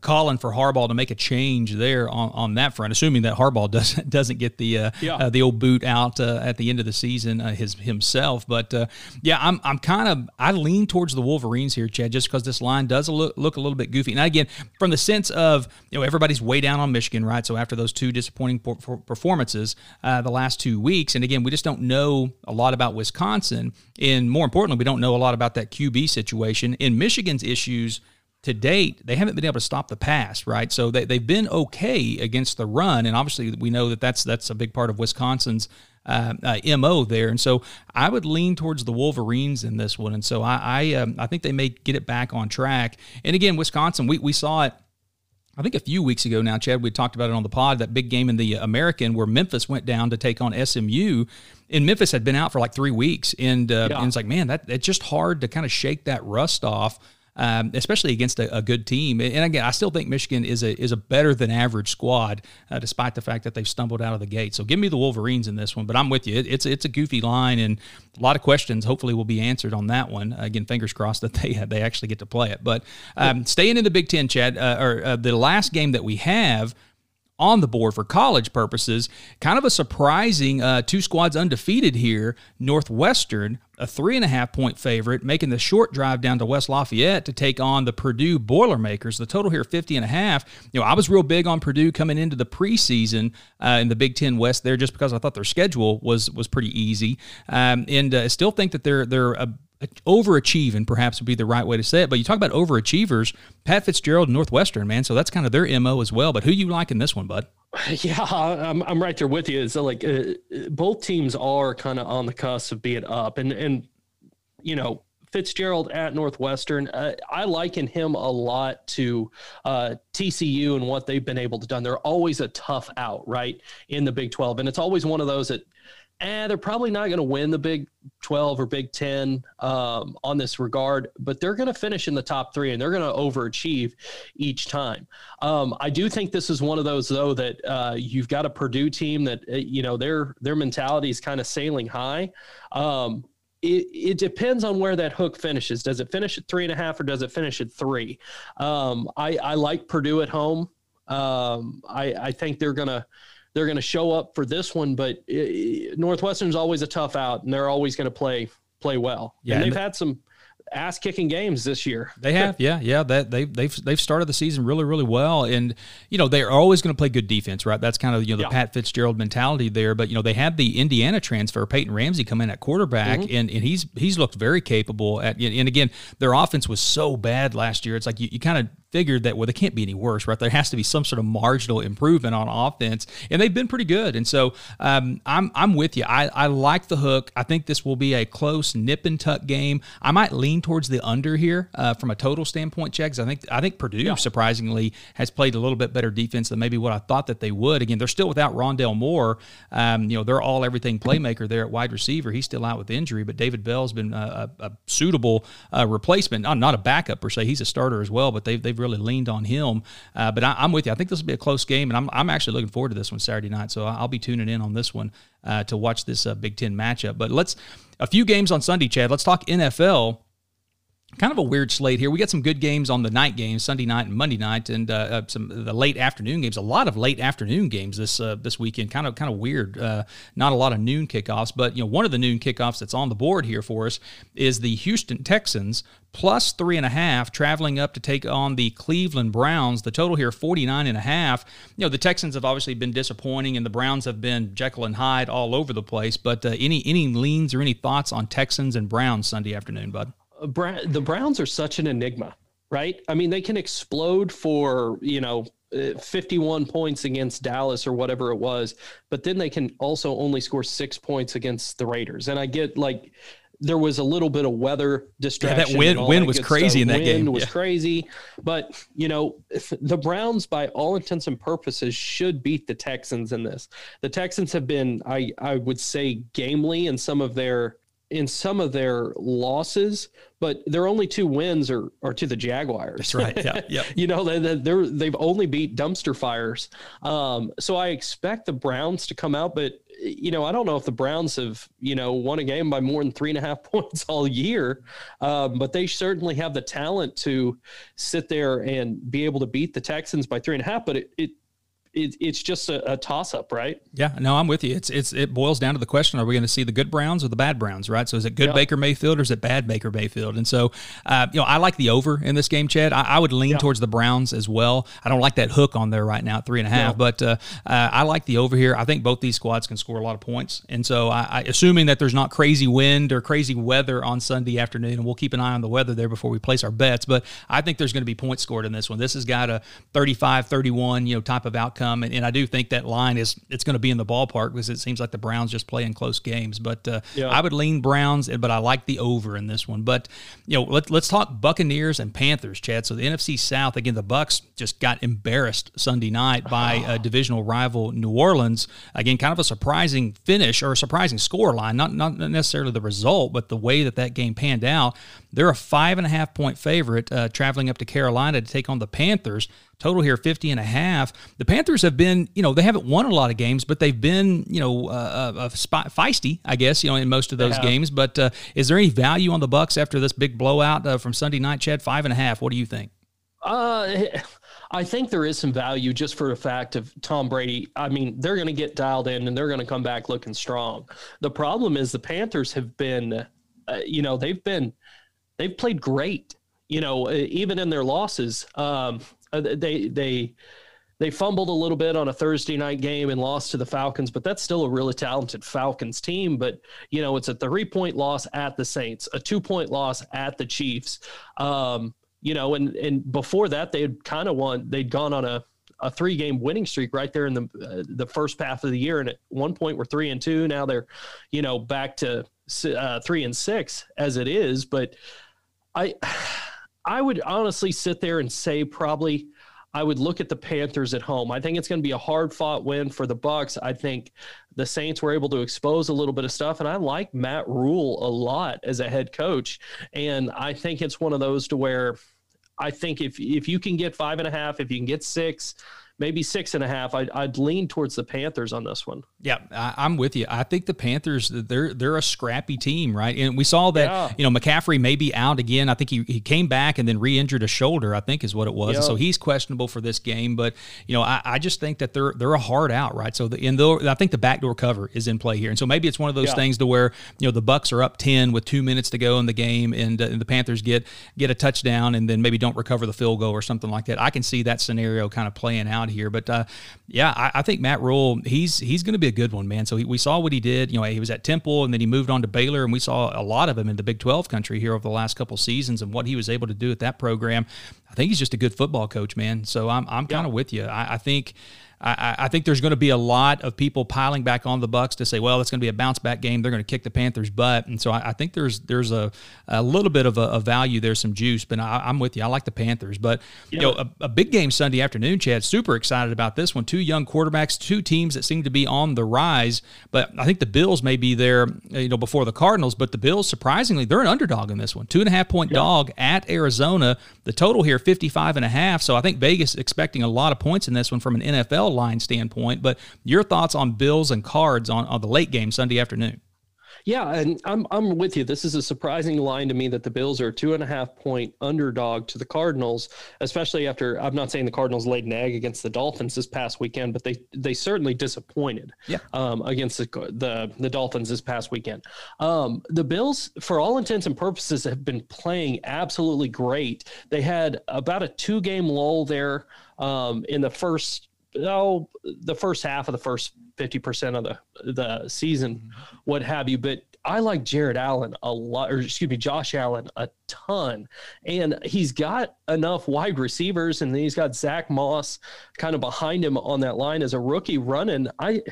calling for Harbaugh to make a change there on, on that front, assuming that Harbaugh doesn't doesn't get the uh, yeah. uh, the old boot out uh, at the end of the season uh, his himself. But uh, yeah, I'm I'm kind of I lean towards the Wolverines here, Chad, just because this line does look look a little bit goofy. And again, from the sense of you know everybody's way down on Michigan, right? So after those two disappointing performances uh, the last two weeks, and again, we just don't know a lot about Wisconsin, and more importantly, we don't know a lot about that QB situation. In Michigan's issues to date, they haven't been able to stop the pass, right? So they, they've been okay against the run, and obviously we know that that's that's a big part of Wisconsin's uh, uh, mo there. And so I would lean towards the Wolverines in this one, and so I I, um, I think they may get it back on track. And again, Wisconsin, we we saw it. I think a few weeks ago now, Chad, we talked about it on the pod, that big game in the American where Memphis went down to take on SMU. And Memphis had been out for like three weeks. And, uh, yeah. and it's like, man, that it's just hard to kind of shake that rust off um, especially against a, a, good team. And again, I still think Michigan is a is a better than average squad, uh, despite the fact that they've stumbled out of the gate. So give me the Wolverines in this one. But I'm with you. It, it's it's a goofy line, and a lot of questions hopefully will be answered on that one. Again, fingers crossed that they they actually get to play it. But um, staying in the Big Ten, Chad, uh, or uh, the last game that we have on the board for college purposes. Kind of a surprising uh, two squads undefeated here. Northwestern, a three and a half point favorite, making the short drive down to West Lafayette to take on the Purdue Boilermakers. The total here, 50 and a half. You know, I was real big on Purdue coming into the preseason uh, in the Big Ten West there just because I thought their schedule was was pretty easy. Um, and uh, still think that they're they're a overachieving perhaps would be the right way to say it. But you talk about overachievers, Pat Fitzgerald, Northwestern, man. So that's kind of their mo as well. But who you like in this one, bud? Yeah, I'm I'm right there with you. So like uh, both teams are kind of on the cusp of being up, and and you know Fitzgerald at Northwestern. Uh, I liken him a lot to uh, TCU and what they've been able to done. They're always a tough out, right, in the Big 12, and it's always one of those that eh, they're probably not going to win the Big 12 or Big 10 um, on this regard, but they're going to finish in the top three and they're going to overachieve each time. Um, I do think this is one of those though that uh, you've got a Purdue team that uh, you know their their mentality is kind of sailing high. Um, it, it, depends on where that hook finishes. Does it finish at three and a half or does it finish at three? Um, I, I like Purdue at home. Um, I, I think they're going to they're going to show up for this one. But uh, Northwestern's always a tough out, and they're always going to play play well. Yeah, and they've had some ass kicking games this year. They have, yeah, yeah. That they they've they've started the season really really well, and you know they are always going to play good defense, right? That's kind of you know the yeah. Pat Fitzgerald mentality there. But you know they had the Indiana transfer, Peyton Ramsey, come in at quarterback, mm-hmm. and and he's he's looked very capable at. And again, their offense was so bad last year. It's like you, you kind of figured that well they can't be any worse right? There has to be some sort of marginal improvement on offense and they've been pretty good. And so um, I'm, I'm with you. I, I like the hook. I think this will be a close nip and tuck game. I might lean towards the under here uh, from a total standpoint checks I think I think Purdue yeah. surprisingly has played a little bit better defense than maybe what I thought that they would. Again they're still without Rondale Moore. Um, you know they're all everything playmaker there at wide receiver. He's still out with injury but David Bell's been a, a, a suitable uh, replacement. Not, not a backup per se. He's a starter as well but they've, they've really leaned on him. Uh, but I, am with you. I think this will be a close game, and I'm, I'm actually looking forward to this one Saturday night. So I'll be tuning in on this one uh, to watch this uh, Big Ten matchup. But let's a few games on Sunday, Chad. Let's talk NFL kind of a weird slate here. We got some good games on the night games, Sunday night and Monday night, and uh, uh, some the late afternoon games. A lot of late afternoon games this uh, this weekend. Kind of kind of weird. Uh, not a lot of noon kickoffs, but you know one of the noon kickoffs that's on the board here for us is the Houston Texans plus three and a half traveling up to take on the Cleveland Browns. The total here 49 and a half. You know the Texans have obviously been disappointing, and the Browns have been Jekyll and Hyde all over the place. But uh, any any leans or any thoughts on Texans and Browns Sunday afternoon, bud? The Browns are such an enigma, right? I mean, they can explode for, you know, uh, 51 points against Dallas or whatever it was, but then they can also only score six points against the Raiders. And I get like, there was a little bit of weather distraction. Yeah, that wind, wind that was crazy stuff. in that wind game. was yeah. crazy, but you know the Browns, by all intents and purposes, should beat the Texans in this. The Texans have been, I I would say, gamely in some of their in some of their losses, but their only two wins are, are to the Jaguars. That's right. Yeah. Yep. you know, they, they're, they've only beat dumpster fires. Um, so I expect the Browns to come out, but you know, I don't know if the Browns have, you know, won a game by more than three and a half points all year, um, but they certainly have the talent to sit there and be able to beat the Texans by three and a half. But it, it it, it's just a, a toss up, right? Yeah, no, I'm with you. It's it's it boils down to the question: Are we going to see the good Browns or the bad Browns? Right. So is it good Baker Mayfield or is it bad Baker Mayfield? And so, uh, you know, I like the over in this game, Chad. I, I would lean yeah. towards the Browns as well. I don't like that hook on there right now at three and a half, no. but uh, uh, I like the over here. I think both these squads can score a lot of points, and so I, I, assuming that there's not crazy wind or crazy weather on Sunday afternoon, and we'll keep an eye on the weather there before we place our bets. But I think there's going to be points scored in this one. This has got a 35-31, you know, type of outcome, and, and I do think think that line is it's going to be in the ballpark because it seems like the Browns just play in close games. But uh, yeah. I would lean Browns, but I like the over in this one. But you know, let, let's talk Buccaneers and Panthers, Chad. So the NFC South again, the Bucs just got embarrassed Sunday night by a divisional rival New Orleans. Again, kind of a surprising finish or a surprising score line, not not necessarily the result, but the way that that game panned out. They're a five and a half point favorite uh, traveling up to Carolina to take on the Panthers. Total here 50 and a half. The Panthers have been, you know, they haven't won a lot of games, but they've been, you know, uh, uh, feisty, I guess, you know, in most of those games. But uh, is there any value on the Bucs after this big blowout uh, from Sunday night, Chad? Five and a half. What do you think? Uh, I think there is some value just for the fact of Tom Brady. I mean, they're going to get dialed in and they're going to come back looking strong. The problem is the Panthers have been, uh, you know, they've been, they've played great. You know, even in their losses. Um, uh, they they they fumbled a little bit on a Thursday night game and lost to the Falcons, but that's still a really talented Falcons team. But you know, it's a three point loss at the Saints, a two point loss at the Chiefs. Um, you know, and and before that, they had kind of won. They'd gone on a a three game winning streak right there in the uh, the first half of the year, and at one point we're three and two. Now they're, you know, back to uh, three and six as it is. But I. I would honestly sit there and say probably I would look at the Panthers at home. I think it's going to be a hard fought win for the Bucs. I think the Saints were able to expose a little bit of stuff, and I like Matt Rhule a lot as a head coach. And I think it's one of those to where I think if if you can get five and a half, if you can get six, maybe six and a half. I'd, I'd lean towards the Panthers on this one. Yeah, I, am with you. I think the Panthers they're they're a scrappy team, right? And we saw that yeah. you know McCaffrey may be out again. I think he, he came back and then re-injured a shoulder. I think is what it was. Yep. So he's questionable for this game. But you know, I, I just think that they're they're a hard out, right? So the in the I think the backdoor cover is in play here, and so maybe it's one of those yeah. things to where you know the Bucs are up ten with two minutes to go in the game, and, uh, and the Panthers get get a touchdown, and then maybe don't recover the field goal or something like that. I can see that scenario kind of playing out here. But uh, yeah, I, I, think Matt Rhule he's he's going to be a good one, man. So he, we saw what he did. You know, he was at Temple and then he moved on to Baylor, and we saw a lot of him in the Big 12 country here over the last couple seasons and what he was able to do at that program. I think he's just a good football coach, man. So I'm I'm kind of yeah. with you. I, I think. I, I, think there's going to be a lot of people piling back on the Bucs to say, well, it's going to be a bounce back game. They're going to kick the Panthers' butt, and so I, I think there's there's a, a little bit of a, a value there, some juice. But I, am with you. I like the Panthers, but yeah. you know, a, a, big game Sunday afternoon. Chad, super excited about this one. Two young quarterbacks, two teams that seem to be on the rise. But I think the Bills may be there, you know, before the Cardinals. But the Bills, surprisingly, they're an underdog in this one. Two and a half point yeah. dog at Arizona. The total here 55 and a half. So I think Vegas expecting a lot of points in this one from an NFL line standpoint. But your thoughts on Bills and Cards on, on the late game Sunday afternoon? Yeah, and I'm I'm with you. This is a surprising line to me that the Bills are a two and a half point underdog to the Cardinals, especially after I'm not saying the Cardinals laid an egg against the Dolphins this past weekend, but they they certainly disappointed yeah. um, against the, the the Dolphins this past weekend. Um, the Bills, for all intents and purposes, have been playing absolutely great. They had about a two game lull there um, in the first oh the first half of the first 50% of the the season mm-hmm. what have you but I like Jared Allen a lot, or excuse me, Josh Allen a ton. And he's got enough wide receivers, and then he's got Zach Moss kind of behind him on that line as a rookie running. I,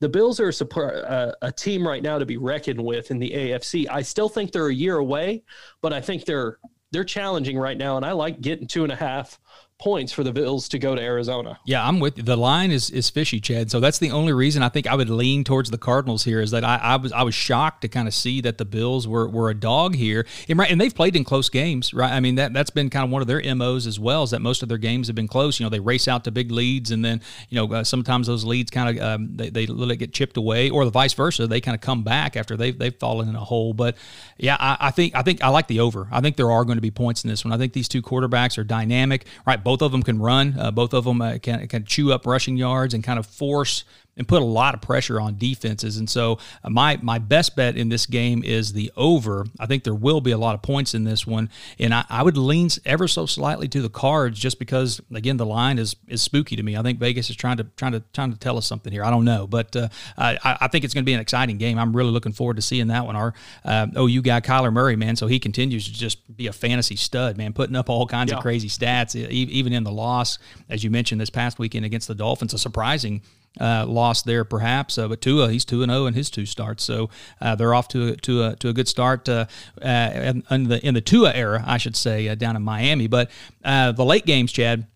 the Bills are a, a, a team right now to be reckoned with in the AFC. I still think they're a year away, but I think they're they're challenging right now, and I like getting two and a half points for the Bills to go to Arizona. Yeah, I'm with you. The line is is fishy, Chad. So that's the only reason I think I would lean towards the Cardinals here is that I, I was I was shocked to kind of see that the Bills were were a dog here. And right and they've played in close games, right? I mean that that's been kind of one of their MOs as well, is that most of their games have been close. You know, they race out to big leads and then, you know, uh, sometimes those leads kind of um, they, they it get chipped away or the vice versa. They kind of come back after they've they've fallen in a hole. But yeah, I, I think I think I like the over. I think there are going to be points in this one. I think these two quarterbacks are dynamic, right? Both of them can run. Uh, both of them uh, can, can chew up rushing yards and kind of force and put a lot of pressure on defenses. And so uh, my my best bet in this game is the over. I think there will be a lot of points in this one, and I, I would lean ever so slightly to the cards just because again the line is is spooky to me. I think Vegas is trying to trying to trying to tell us something here. I don't know, but uh, I, I think it's going to be an exciting game. I'm really looking forward to seeing that one. Our uh, OU guy Kyler Murray, man, so he continues to just be a fantasy stud, man, putting up all kinds yeah. of crazy stats, even in the loss as you mentioned this past weekend against the Dolphins, a surprising uh, loss there, perhaps. Uh, but Tua, he's two and zero oh in his two starts, so uh, they're off to a, to a to a good start uh, uh, in the in the Tua era, I should say, uh, down in Miami. But the late games, Chad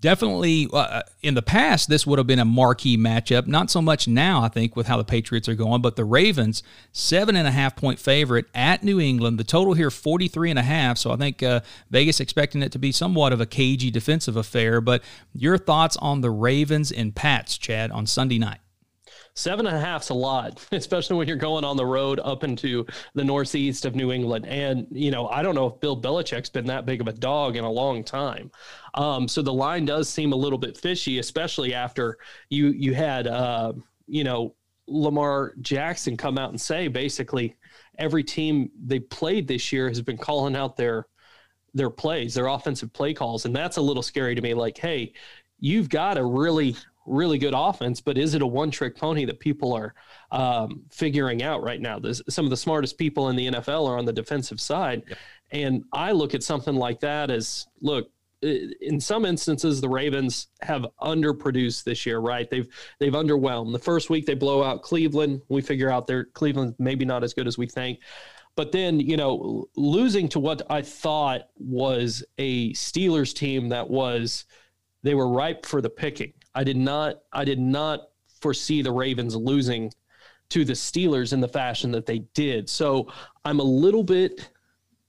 definitely uh, uh, in the past this would have been a marquee matchup. Not so much now i think with how the patriots are going but the ravens seven and a half point favorite at new england. The total here 43 and a half so i think uh, vegas expecting it to be somewhat of a cagey defensive affair but your thoughts on the ravens and pats chad on sunday night Seven and a half's a lot, especially when you're going on the road up into the northeast of New England. And, you know, I don't know if Bill Belichick's been that big of a dog in a long time. Um, so the line does seem a little bit fishy, especially after you you had uh, you know Lamar Jackson come out and say basically every team they played this year has been calling out their their plays, their offensive play calls, and that's a little scary to me. Like, hey, you've got a really really good offense, but is it a one trick pony that people are um, figuring out right now? There's, some of the smartest people in the NFL are on the defensive side. Yep. And I look at something like that as look, in some instances the Ravens have underproduced this year, right? They've they've underwhelmed. The first week they blow out Cleveland. We figure out they're Cleveland maybe not as good as we think. But then, you know, losing to what I thought was a Steelers team that was they were ripe for the picking. I did not I did not foresee the Ravens losing to the Steelers in the fashion that they did. So I'm a little bit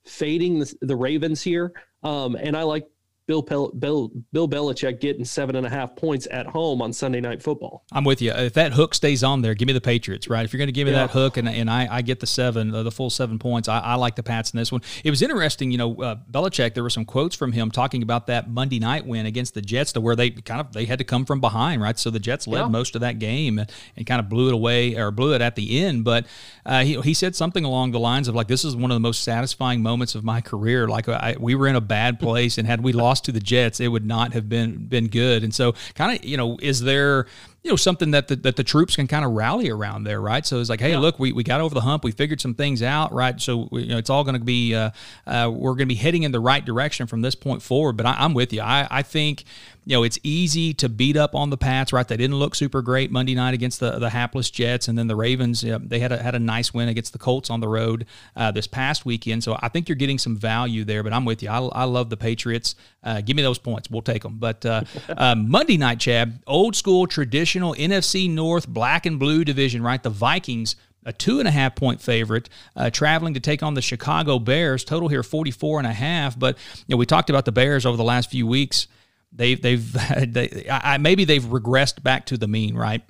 fading the, the Ravens here. Um, and I like Bill, Pel- Bill Bill Belichick getting seven and a half points at home on Sunday Night Football. I'm with you. If that hook stays on there, give me the Patriots. Right? If you're going to give me yeah. that hook and, and I, I get the seven, uh, the full seven points, I, I, like the Pats in this one. It was interesting. You know, uh, Belichick. There were some quotes from him talking about that Monday night win against the Jets, to where they kind of they had to come from behind. Right? So the Jets led yeah. most of that game and, and, kind of blew it away or blew it at the end. But uh, he he said something along the lines of like, "This is one of the most satisfying moments of my career. Like I, we were in a bad place and had we lost to the Jets, it would not have been been good. And so, kind of, you know, is there you know something that the, that the troops can kind of rally around there, right? So it's like, hey, yeah. look, we, we got over the hump, we figured some things out, right? So we, you know, it's all going to be uh, uh, we're going to be heading in the right direction from this point forward. But I, am with you. I, I think you know it's easy to beat up on the Pats, right? They didn't look super great Monday night against the the hapless Jets, and then the Ravens. You know, they had a, had a nice win against the Colts on the road uh, this past weekend. So I think you're getting some value there. But I'm with you. I, I love the Patriots. Uh, give me those points. We'll take them. But uh, uh, Monday night, Chad, old school traditional NFC North black and blue division, right? The Vikings a two and a half point favorite, uh, traveling to take on the Chicago Bears. Total here 44 and a half. But you know, we talked about the Bears over the last few weeks. They've they've they, I, maybe they've regressed back to the mean, right?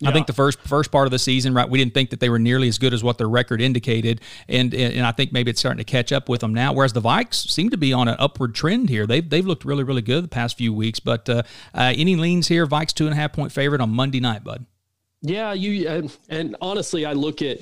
Yeah. I think the first first part of the season, right, we didn't think that they were nearly as good as what their record indicated, and and I think maybe it's starting to catch up with them now. Whereas the Vikes seem to be on an upward trend here. They've they've looked really really good the past few weeks. But uh, uh, any leans here? Vikes two and a half point favorite on Monday night, bud. Yeah, you and, and honestly, I look at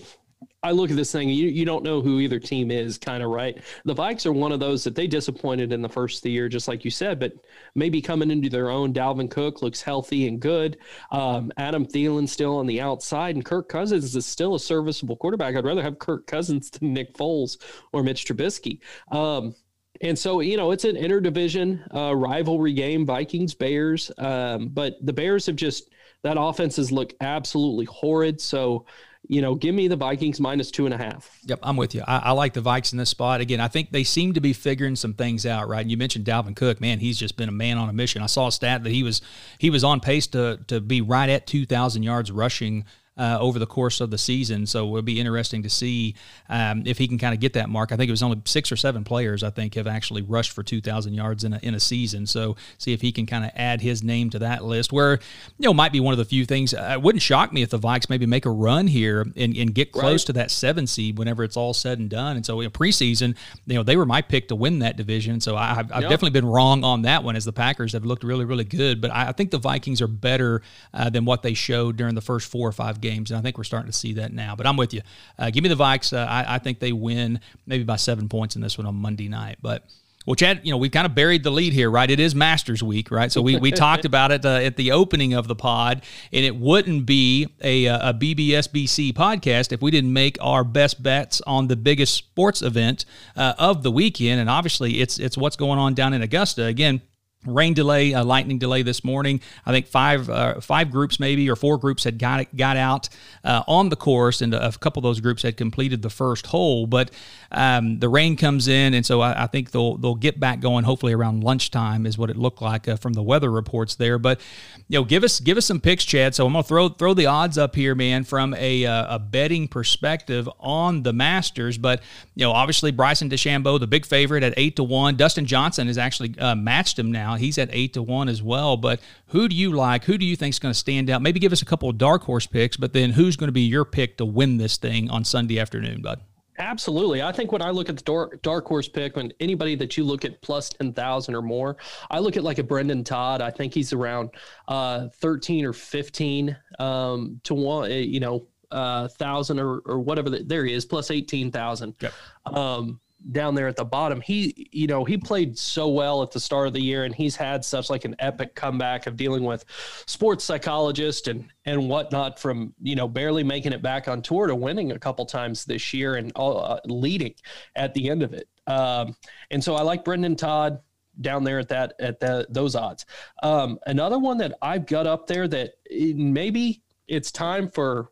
I look at this thing, you, you don't know who either team is, kind of right. The Vikes are one of those that they disappointed in the first of the year, just like you said, but maybe coming into their own. Dalvin Cook looks healthy and good. Um, Adam Thielen still on the outside, and Kirk Cousins is still a serviceable quarterback. I'd rather have Kirk Cousins than Nick Foles or Mitch Trubisky. Um, and so, you know, it's an interdivision uh, rivalry game, Vikings Bears. Um, but the Bears have just that offense has looked absolutely horrid. So you know, give me the Vikings minus two and a half. Yep, I'm with you. I, I, like the Vikes in this spot. Again, I think they seem to be figuring some things out, right? And you mentioned Dalvin Cook, man, he's just been a man on a mission. I saw a stat that he was he was on pace to to be right at 2,000 yards rushing uh, over the course of the season. So it'll be interesting to see um, if he can kind of get that mark. I think it was only six or seven players I think have actually rushed for 2,000 yards in a, in a season. So see if he can kind of add his name to that list. Where you know might be one of the few things. Uh, it wouldn't shock me if the Vikes maybe make a run here and, and get close right. to that seven seed whenever it's all said and done. And so in preseason, you know they were my pick to win that division. So I, have yep. definitely been wrong on that one as the Packers have looked really really good. But I, I think the Vikings are better uh, than what they showed during the first four or five games, and I think we're starting to see that now. But I'm with you. Uh, give me the Vikes. Uh, I, I, think they win maybe by seven points in this one on Monday night. But well, Chad, you know we've kind of buried the lead here, right? It is Masters Week, right? So we, we talked about it uh, at the opening of the pod, and it wouldn't be a, uh, a BBSBC podcast if we didn't make our best bets on the biggest sports event uh, of the weekend. And obviously, it's it's what's going on down in Augusta again rain delay, a lightning delay this morning. I think five uh, five groups maybe or four groups had got got out uh, on the course, and a couple of those groups had completed the first hole. But um, the rain comes in, and so I, I, think they'll they'll get back going. Hopefully around lunchtime is what it looked like uh, from the weather reports there. But you know, give us give us some picks, Chad. So I'm gonna throw throw the odds up here, man, from a uh, a betting perspective on the Masters. But you know, obviously Bryson DeChambeau, the big favorite at eight to one. Dustin Johnson has actually uh, matched him now. He's at eight to one as well. But who do you like? Who do you think is going to stand out? Maybe give us a couple of dark horse picks, but then who's going to be your pick to win this thing on Sunday afternoon, bud? Absolutely. I think when I look at the dark, dark horse pick, when anybody that you look at plus 10,000 or more, I look at like a Brendon Todd. I think he's around uh, 13 or 15 um, to one, eh, you know, uh, thousand or, or whatever. The, there he is, plus 18,000. Yep. Um, down there at the bottom. He, you know, he played so well at the start of the year, and he's had such like an epic comeback of dealing with sports psychologist and and whatnot from you know barely making it back on tour to winning a couple times this year and uh, leading at the end of it. Um, and so I like Brendon Todd down there at that at the, those odds. Um, another one that I've got up there that maybe it's time for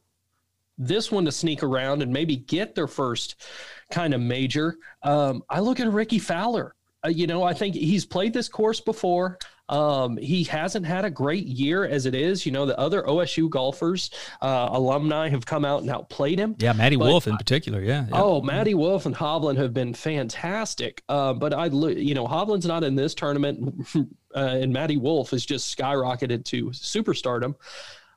this one to sneak around and maybe get their first kind of major. Um, I look at Rickie Fowler. Uh, you know, I think he's played this course before. Um, he hasn't had a great year as it is. You know, the other OSU golfers, uh, alumni have come out and outplayed him. Yeah, Matty Wolff in particular. Yeah, yeah. Oh, Matty Wolff and Hovland have been fantastic. Uh, but I, you know, Hovland's not in this tournament, uh, and Matty Wolff has just skyrocketed to superstardom.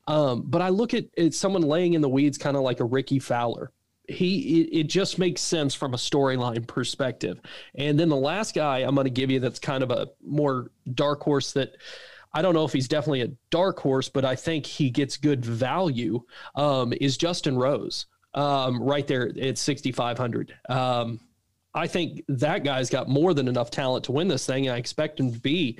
Um, but I look at, at someone laying in the weeds, kind of like a Rickie Fowler. He it, it just makes sense from a storyline perspective. And then the last guy I'm going to give you that's kind of a more dark horse that I don't know if he's definitely a dark horse, but I think he gets good value. Um, is Justin Rose um, right there at 6,500? Um, I think that guy's got more than enough talent to win this thing. I expect him to be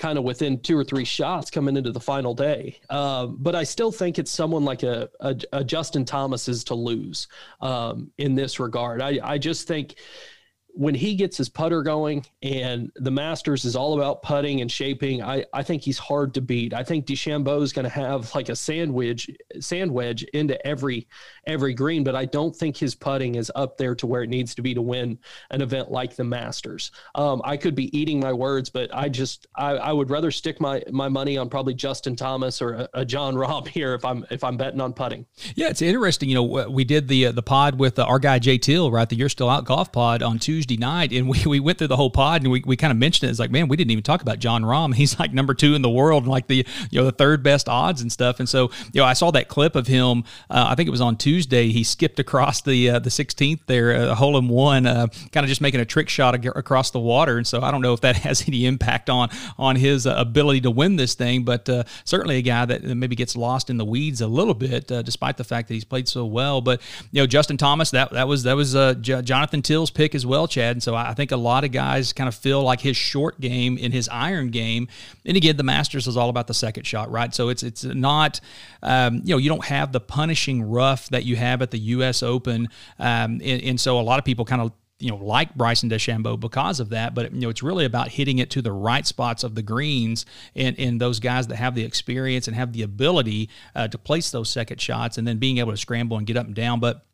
kind of within two or three shots coming into the final day. Um, but I still think it's someone like a, a, a Justin Thomas is to lose um, in this regard. I, I just think when he gets his putter going and the Masters is all about putting and shaping, I, I think he's hard to beat. I think DeChambeau is going to have like a sandwich sand wedge into every every green, but I don't think his putting is up there to where it needs to be to win an event like the Masters. Um, I could be eating my words, but I just I, I would rather stick my my money on probably Justin Thomas or a, a Jon Rahm here if I'm if I'm betting on putting. Yeah, it's interesting. You know, we did the uh, the pod with uh, our guy Jay Till, right? The You're Still Out golf pod on Tuesday Tuesday night, and we, we went through the whole pod, and we, we kind of mentioned it. It's like, man, we didn't even talk about Jon Rahm. He's like number two in the world, and like the you know the third best odds and stuff. And so you know, I saw that clip of him. Uh, I think it was on Tuesday. He skipped across the uh, the 16th there, a uh, hole in one, uh, kind of just making a trick shot across the water. And so I don't know if that has any impact on on his uh, ability to win this thing, but uh, certainly a guy that maybe gets lost in the weeds a little bit, despite the fact that he's played so well. But you know, Justin Thomas, that that was that was Jonathan Till's pick as well. Chad. And so I think a lot of guys kind of feel like his short game in his iron game. And again, the Masters is all about the second shot, right? So it's it's not, um, you know, you don't have the punishing rough that you have at the U.S. Open, um, and, and so a lot of people kind of you know like Bryson DeChambeau because of that. But you know it's really about hitting it to the right spots of the greens and and those guys that have the experience and have the ability uh, to place those second shots and then being able to scramble and get up and down. But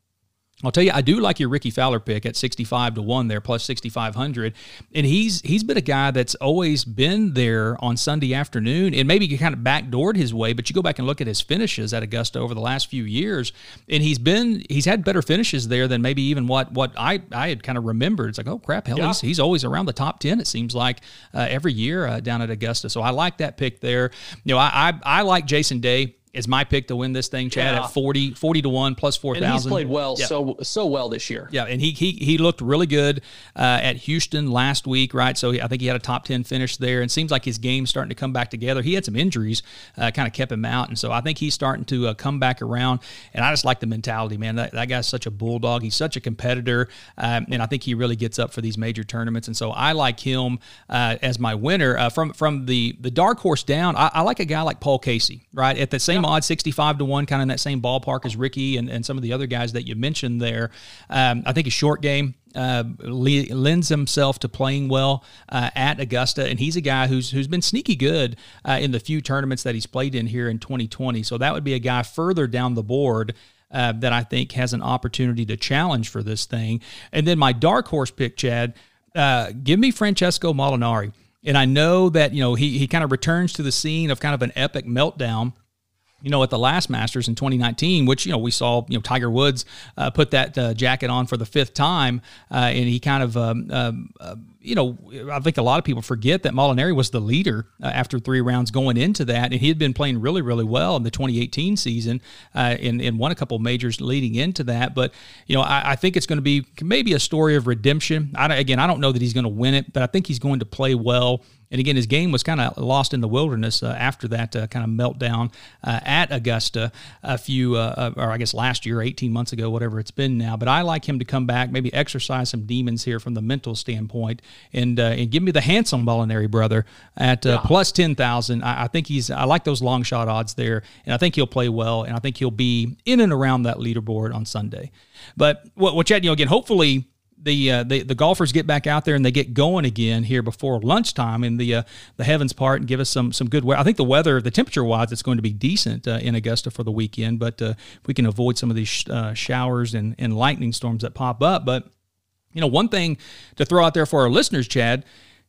I'll tell you, I do like your Rickie Fowler pick at 65 to 1 there, plus 6,500. And he's he's been a guy that's always been there on Sunday afternoon and maybe kind of backdoored his way. But you go back and look at his finishes at Augusta over the last few years, and he's been he's had better finishes there than maybe even what what I, I had kind of remembered. It's like, oh, crap, hell, yeah. he's, he's always around the top 10, it seems like, uh, every year uh, down at Augusta. So I like that pick there. You know, I, I, I like Jason Day is my pick to win this thing, Chad, yeah. at 40, 40 to 1 plus 4,000. He's played well, yeah. so so well this year. Yeah, and he he, he looked really good uh, at Houston last week, right? So he, I think he had a top 10 finish there and seems like his game's starting to come back together. He had some injuries, uh, kind of kept him out. And so I think he's starting to uh, come back around. And I just like the mentality, man. That, that guy's such a bulldog. He's such a competitor. Um, and I think he really gets up for these major tournaments. And so I like him uh, as my winner. Uh, from from the, the dark horse down, I, I, like a guy like Paul Casey, right? At the same. Odds, 65 to one, kind of in that same ballpark as Rickie and, and some of the other guys that you mentioned there. Um, I think a short game uh, lends himself to playing well uh, at Augusta, and he's a guy who's who's been sneaky good uh, in the few tournaments that he's played in here in 2020. So that would be a guy further down the board. Uh, that I think has an opportunity to challenge for this thing. And then my dark horse pick, Chad, uh, give me Francesco Molinari. And I know that, you know, he, he kind of returns to the scene of kind of an epic meltdown you know, at the last Masters in 2019, which you know we saw, you know, Tiger Woods uh, put that uh, jacket on for the fifth time, uh, and he kind of, um, um uh, you know, I think a lot of people forget that Molinari was the leader uh, after three rounds going into that, and he had been playing really, really well in the 2018 season, uh, and, and won a couple majors leading into that. But you know, I, I think it's going to be maybe a story of redemption. I, again, I don't know that he's going to win it, but I think he's going to play well. And again, his game was kind of lost in the wilderness uh, after that uh, kind of meltdown uh, at Augusta a few, uh, uh, or I guess last year, 18 months ago, whatever it's been now. But I like him to come back, maybe exercise some demons here from the mental standpoint, and uh, and give me the handsome Molinari brother at yeah. plus 10,000. I, I, think he's, I like those long shot odds there, and I think he'll play well, and I think he'll be in and around that leaderboard on Sunday. But what, what Chad, you know, again, hopefully the, uh, the the golfers get back out there and they get going again here before lunchtime in the uh, the heavens part and give us some some good weather. I think the weather, the temperature wise, it's going to be decent uh, in Augusta for the weekend. But uh, we can avoid some of these sh- uh, showers and, and lightning storms that pop up. But you know, one thing to throw out there for our listeners, Chad,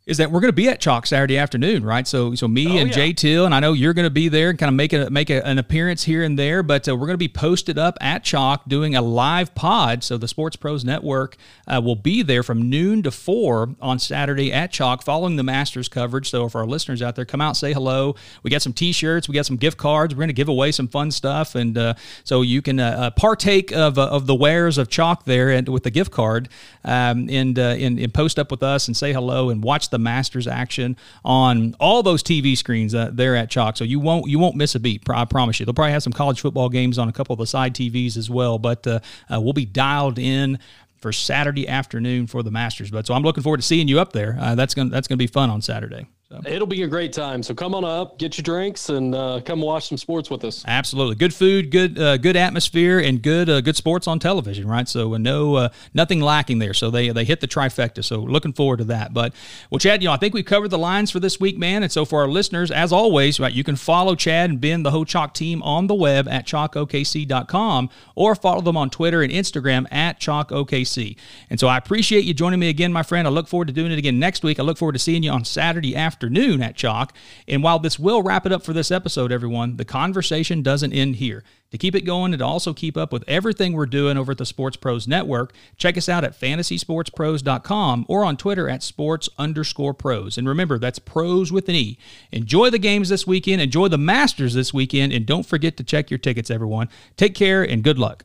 is that we're going to be at Chalk Saturday afternoon, right? So, so me oh, and yeah. Jay Till, and I know you're going to be there and kind of make a make a, an appearance here and there, but uh, we're going to be posted up at Chalk doing a live pod. So the Sports Pros Network uh, will be there from noon to four on Saturday at Chalk, following the Masters coverage. So if our listeners out there come out, say hello. We got some T-shirts, we got some gift cards. We're going to give away some fun stuff, and uh, so you can uh, uh, partake of, uh, of the wares of Chalk there and with the gift card, um, and, and and post up with us and say hello and watch the the Masters action on all those TV screens uh, there at Chalk. So you won't you won't miss a beat. I promise you. They'll probably have some college football games on a couple of the side TVs as well. But uh, uh, we'll be dialed in for Saturday afternoon for the Masters. But so I'm looking forward to seeing you up there. Uh, that's gonna that's gonna be fun on Saturday. So. It'll be a great time. So come on up, get your drinks, and uh, come watch some sports with us. Absolutely, good food, good uh, good atmosphere, and good uh, good sports on television, right? So uh, no uh, nothing lacking there. So they they hit the trifecta. So looking forward to that. But well, Chad, you know I think we covered the lines for this week, man. And so for our listeners, as always, right, you can follow Chad and Ben the whole Chalk team on the web at chalkokc.com or follow them on Twitter and Instagram at chalkokc. And so I appreciate you joining me again, my friend. I look forward to doing it again next week. I look forward to seeing you on Saturday after afternoon at Chalk. And while this will wrap it up for this episode, everyone, the conversation doesn't end here. To keep it going and to also keep up with everything we're doing over at the Sports Pros Network, check us out at fantasysportspros.com or on Twitter at sports underscore pros. And remember, that's pros with an E. Enjoy the games this weekend, enjoy the Masters this weekend, and don't forget to check your tickets, everyone. Take care and good luck.